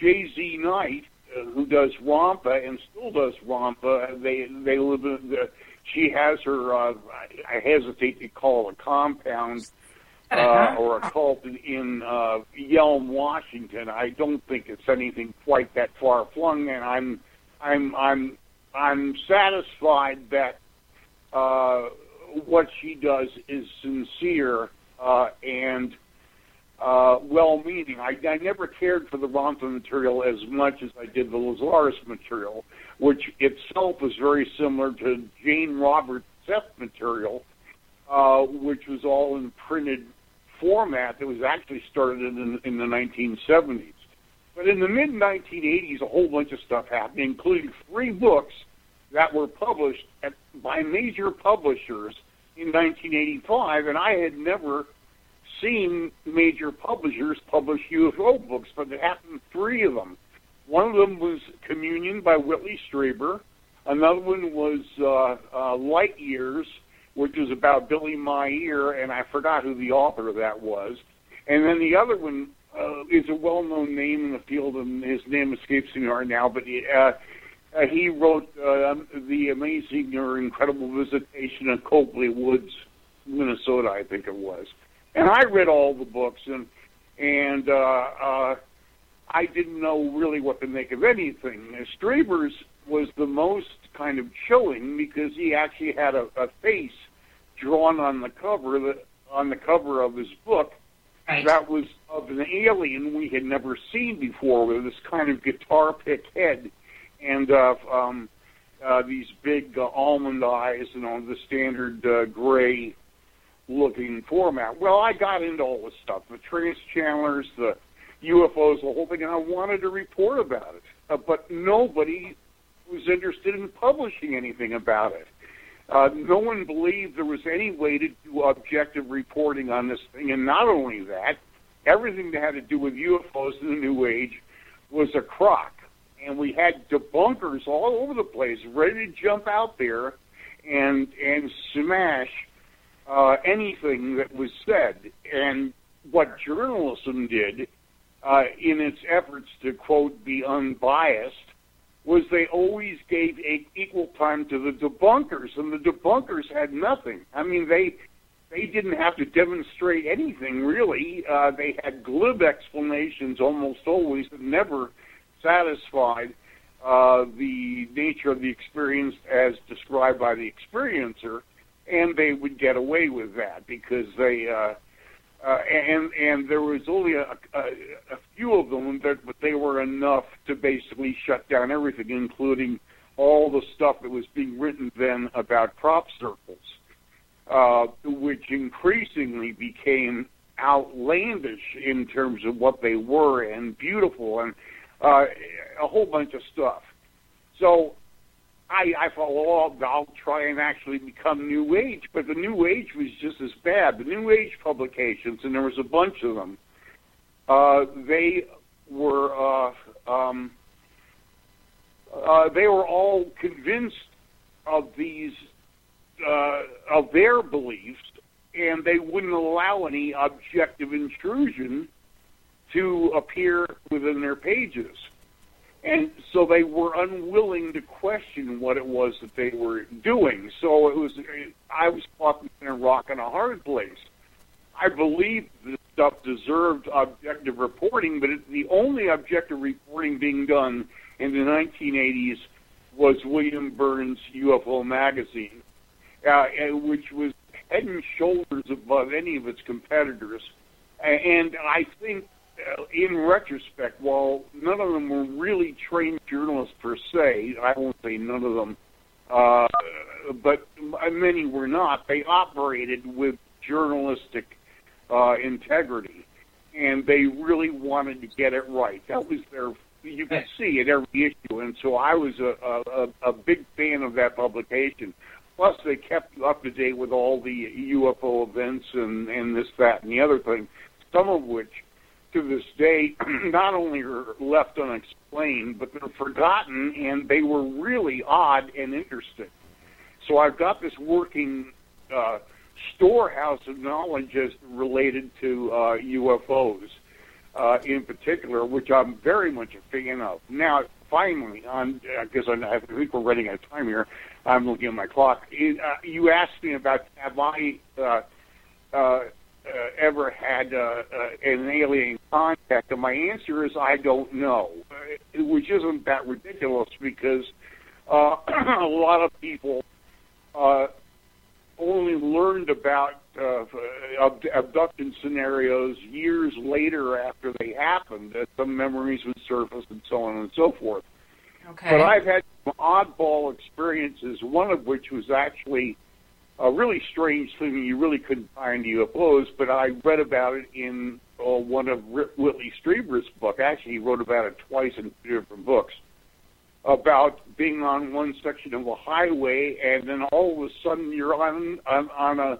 JZ Knight, uh, who does Ramtha and still does Ramtha. They they live in the. She has her. Uh, I hesitate to call it a compound uh, or a cult in, in uh, Yelm, Washington. I don't think it's anything quite that far flung, and I'm I'm I'm I'm satisfied that uh, what she does is sincere uh, and uh, well-meaning. I, I never cared for the Ramtha material as much as I did the Lazaris material, which itself is very similar to Jane Roberts' Seth material, uh, which was all in printed format that was actually started in, in the 1970s. But in the mid 1980s, a whole bunch of stuff happened, including three books that were published at, by major publishers in 1985, and I had never seen major publishers publish UFO books, but it happened three of them. One of them was Communion by Whitley Strieber. Another one was uh, uh, Light Years, which was about Billy Meier, and I forgot who the author of that was. And then the other one uh, is a well-known name in the field, and his name escapes me right now, but uh, uh, he wrote uh, The Amazing or Incredible Visitation of Copley Woods, Minnesota, I think it was. And I read all the books, and and uh, uh, I didn't know really what to make of anything. Uh, Strieber's was the most kind of chilling because he actually had a, a face drawn on the cover that on the cover of his book right. that was of an alien we had never seen before with this kind of guitar pick head and uh, um, uh, these big uh, almond eyes, you know, the standard uh, gray looking format. Well, I got into all this stuff, the trance channelers, the UFOs, the whole thing, and I wanted to report about it. Uh, but nobody was interested in publishing anything about it. Uh, no one believed there was any way to do objective reporting on this thing. And not only that, everything that had to do with UFOs in the New Age was a crock and we had debunkers all over the place, ready to jump out there and and smash uh, anything that was said. And what journalism did uh, in its efforts to quote be unbiased was they always gave equal time to the debunkers, and the debunkers had nothing. I mean, they they didn't have to demonstrate anything really. Uh, they had glib explanations almost always, but never satisfied uh, the nature of the experience as described by the experiencer, and they would get away with that because they uh, uh, and and there was only a, a, a few of them that but they were enough to basically shut down everything, including all the stuff that was being written then about crop circles, uh, which increasingly became outlandish in terms of what they were and beautiful and uh, a whole bunch of stuff. So I, I thought, well, I'll, try and actually become New Age, but the New Age was just as bad. The New Age publications, and there was a bunch of them. Uh, they were uh, um, uh, they were all convinced of these uh, of their beliefs, and they wouldn't allow any objective intrusion to appear within their pages. And so they were unwilling to question what it was that they were doing. So it was, I was caught in a rock and a hard place. I believe this stuff deserved objective reporting, but it, the only objective reporting being done in the 1980s was William Birnes' UFO magazine, uh, which was head and shoulders above any of its competitors. And I think in retrospect, while none of them were really trained journalists per se, I won't say none of them uh, but many were not. They operated with journalistic uh, integrity, and they really wanted to get it right. That was their. You could see it every issue, and so I was a, a, a big fan of that publication. Plus, they kept you up to date with all the UFO events and and this, that, and the other thing. Some of which, to this day, not only are left unexplained, but they're forgotten, and they were really odd and interesting. So I've got this working uh, storehouse of knowledge as related to uh, UFOs uh, in particular, which I'm very much a fan of. Now, finally, on because uh, I think we're running out of time here. I'm looking at my clock. It, uh, you asked me about have I uh, ever had uh, uh, an alien contact, and my answer is I don't know, which isn't that ridiculous because uh, a lot of people uh, only learned about uh, abduction scenarios years later after they happened. That some memories would surface and so on and so forth. Okay. But I've had some oddball experiences. One of which was actually a really strange thing you really couldn't find UFOs, but I read about it in uh, one of Rip Whitley Strieber's book. Actually, he wrote about it twice in two different books about being on one section of a highway, and then all of a sudden you're on on, on a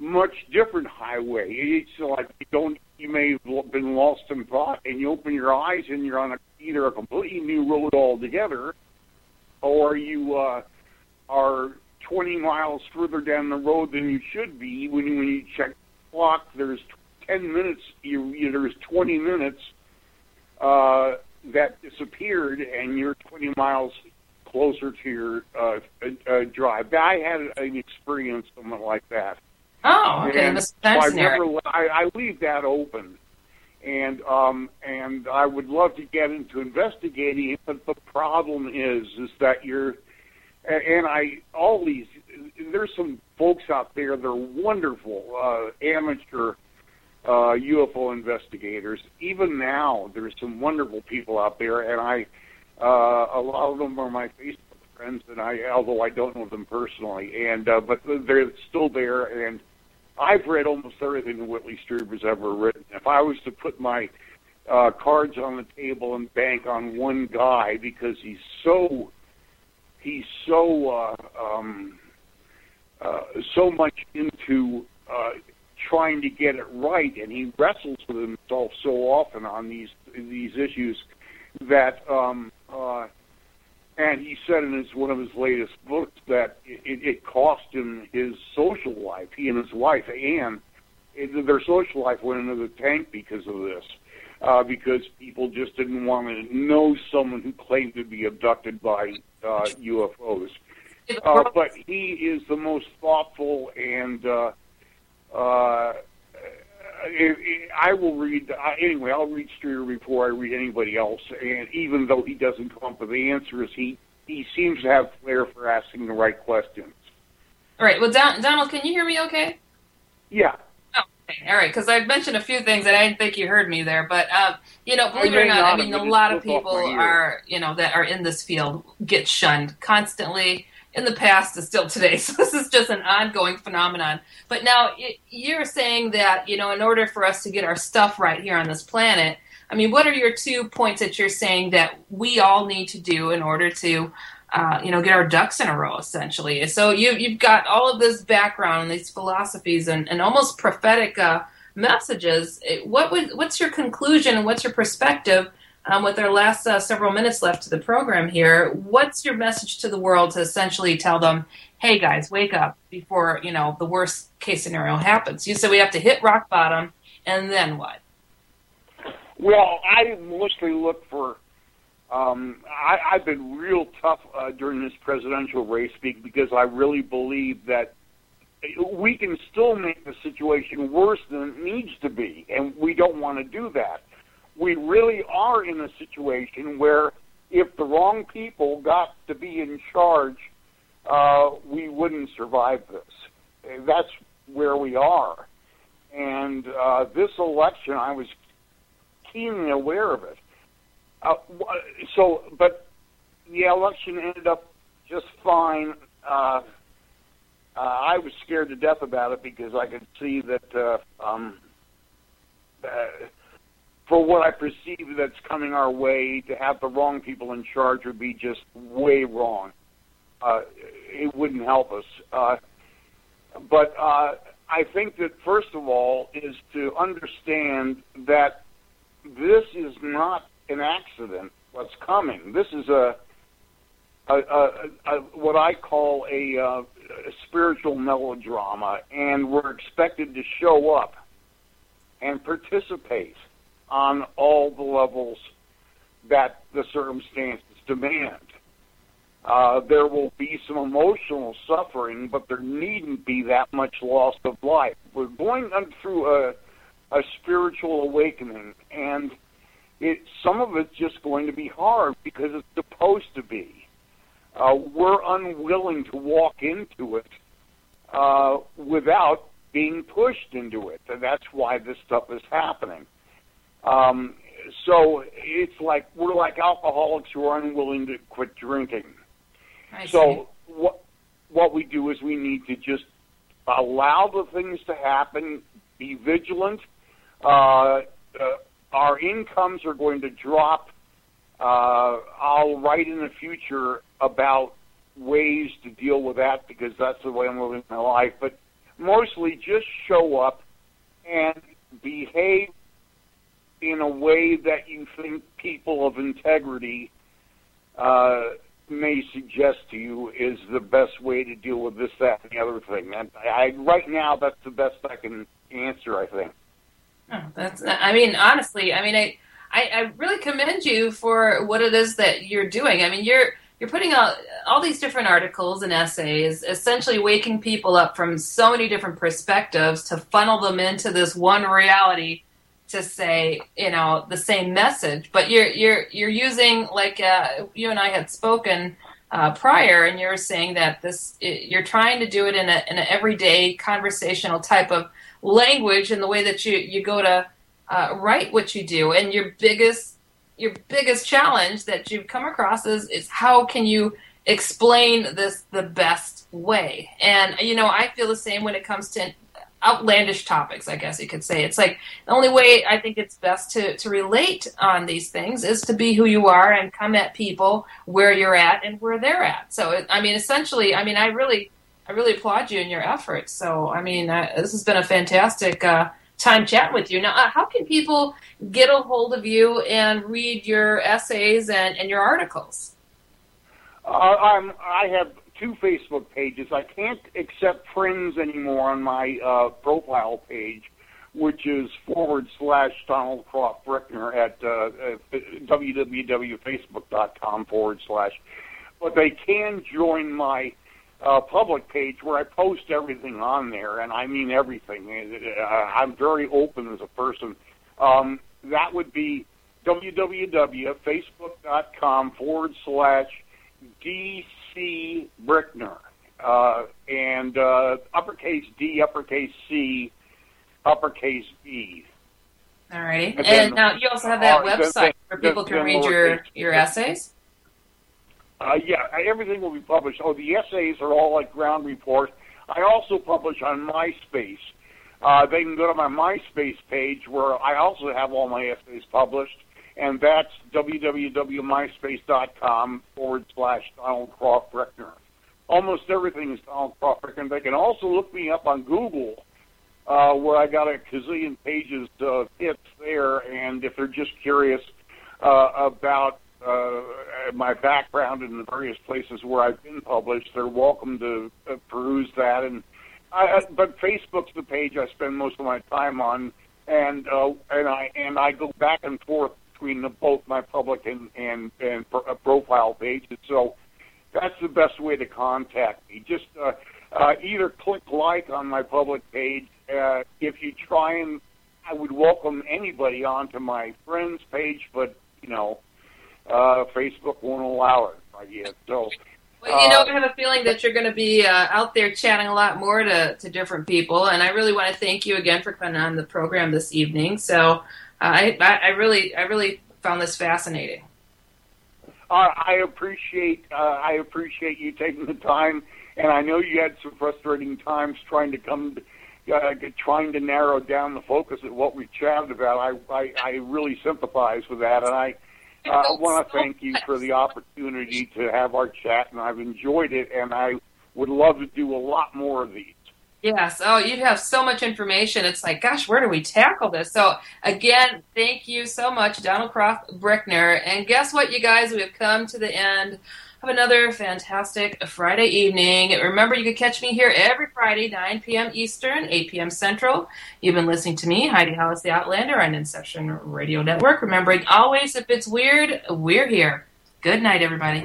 much different highway. It's like you don't you may have been lost in thought, and you open your eyes and you're on a, either a completely new road altogether, or you uh, are 20 miles further down the road than you should be. When you, when you check the clock, there's 10 minutes. You, you there's 20 minutes. Uh, that disappeared and you're 20 miles closer to your uh, uh, drive. I had an experience something like that. Oh, okay. And That's so I, never, I, I leave that open, and um, and I would love to get into investigating it, but the problem is is that you're, and I all these there's some folks out there that are wonderful uh, amateur uh, UFO investigators. Even now, there's some wonderful people out there, and I, uh, a lot of them are my Facebook friends, and I, although I don't know them personally, and uh, but they're still there, and I've read almost everything Whitley Strieber's ever written. If I was to put my uh, cards on the table and bank on one guy because he's so he's so uh, um, uh, so much into uh, trying to get it right, and he wrestles with himself so often on these these issues that. Um, uh, and he said in his one of his latest books that it, it cost him his social life. He and his wife Anne, their social life went into the tank because of this. Uh, because people just didn't want to know someone who claimed to be abducted by uh, UFOs. Uh, but he is the most thoughtful and uh, uh, I will read uh, anyway. I'll read Strieber before I read anybody else, and even though he doesn't come up with the answers, he he seems to have flair for asking the right questions. All right. Well, Don- Donald, can you hear me? Okay. Yeah. All right. Because I mentioned a few things and I didn't think you heard me there, but um, you know, believe it or not, not I mean, a lot of people are you know that are in this field get shunned constantly in the past and still today. So this is just an ongoing phenomenon. But now it, you're saying that you know, in order for us to get our stuff right here on this planet, I mean, what are your two points that you're saying that we all need to do in order to, uh, you know, get our ducks in a row, essentially? So you you've got all of this background, and these philosophies, and, and almost prophetic uh, messages. What would what's your conclusion and what's your perspective? Um, with our last uh, several minutes left to the program here, what's your message to the world to essentially tell them, "Hey guys, wake up before you know the worst case scenario happens"? You said we have to hit rock bottom, and then what? Well, I mostly look for. Um, I, I've been real tough uh, during this presidential race be- because I really believe that we can still make the situation worse than it needs to be, and we don't want to do that. We really are in a situation where if the wrong people got to be in charge, uh, we wouldn't survive this. That's where we are. And uh, this election, I was keenly aware of it. Uh, so, but the election ended up just fine. Uh, uh, I was scared to death about it because I could see that uh, um, uh, for what I perceive that's coming our way, to have the wrong people in charge would be just way wrong. Uh, it wouldn't help us. Uh, but uh, I think that first of all is to understand that this is not an accident. What's coming? This is a, a, a, a what I call a, uh, a spiritual melodrama, and we're expected to show up and participate on all the levels that the circumstances demand. Uh, there will be some emotional suffering, but there needn't be that much loss of life. We're going through a, a spiritual awakening, and it, some of it's just going to be hard because it's supposed to be. Uh, we're unwilling to walk into it uh, without being pushed into it, and that's why this stuff is happening. Um, so it's like we're like alcoholics who are unwilling to quit drinking. I so what what we do is we need to just allow the things to happen, be vigilant. Uh, uh, our incomes are going to drop. Uh, I'll write in the future about ways to deal with that because that's the way I'm living my life. But mostly just show up and behave in a way that you think people of integrity uh, may suggest to you is the best way to deal with this, that, and the other thing. And I, right now, that's the best I can answer. I think. Oh, that's. I mean, honestly, I mean, I, I, I really commend you for what it is that you're doing. I mean, you're you're putting out all these different articles and essays, essentially waking people up from so many different perspectives to funnel them into this one reality to say, you know, the same message. But you're you're you're using like uh, you and I had spoken uh, prior, and you're saying that this you're trying to do it in a in an everyday conversational type of language and the way that you you go to uh, write what you do, and your biggest your biggest challenge that you've come across is is how can you explain this the best way? And you know, I feel the same when it comes to outlandish topics, I guess you could say. It's like the only way I think it's best to, to relate on these things is to be who you are and come at people where you're at and where they're at. So, I mean, essentially, I mean, I really, I really applaud you in your efforts. So, I mean, I, this has been a fantastic uh, time chat with you. Now, uh, how can people get a hold of you and read your essays and, and your articles? Uh, I have two Facebook pages. I can't accept friends anymore on my uh, profile page, which is forward slash Donald Croft Brickner at uh, uh, www.facebook.com forward slash. But they can join my uh, public page where I post everything on there, and I mean everything. Uh, I'm very open as a person. Um, that would be www.facebook.com forward slash DC Brickner. Uh, and uh, uppercase D, uppercase C, uppercase B. All right. And, and now you also have that uh, website where people can read your, your essays? Uh, yeah, everything will be published. Oh, the essays are all like ground reports. I also publish on MySpace. Uh, they can go to my MySpace page where I also have all my essays published, and that's www.myspace.com forward slash Donald Croft Brickner. Almost everything is Donald Croft Brickner. They can also look me up on Google, uh, where I got a gazillion pages of hits there, and if they're just curious uh, about uh, my background in the various places where I've been published, they're welcome to uh, peruse that. And I, but Facebook's the page I spend most of my time on, and uh, and I and I go back and forth between the, both my public and and and uh, profile pages. So that's the best way to contact me. Just uh, uh, either click like on my public page. Uh, if you try and, I would welcome anybody onto my friends page, but you know uh, Facebook won't allow it yet. So. Well, you know, uh, I have a feeling that you're going to be uh, out there chatting a lot more to, to different people, and I really want to thank you again for coming on the program this evening. So, uh, I, I really, I really found this fascinating. Uh, I appreciate uh, I appreciate you taking the time, and I know you had some frustrating times trying to come, uh, trying to narrow down the focus of what we chatted about. I I, I really sympathize with that, and I uh, want to thank you for the opportunity to have our chat, and I've enjoyed it, and I would love to do a lot more of these. Yes. Oh, you have so much information. It's like, gosh, where do we tackle this? So, again, thank you so much, Donald Croft Brickner. And guess what, you guys? We have come to the end of another fantastic Friday evening. Remember, you can catch me here every Friday, 9 p.m. Eastern, 8 p.m. Central. You've been listening to me, Heidi Hollis, the Outlander, on Inception Radio Network. Remembering always, if it's weird, we're here. Good night, everybody.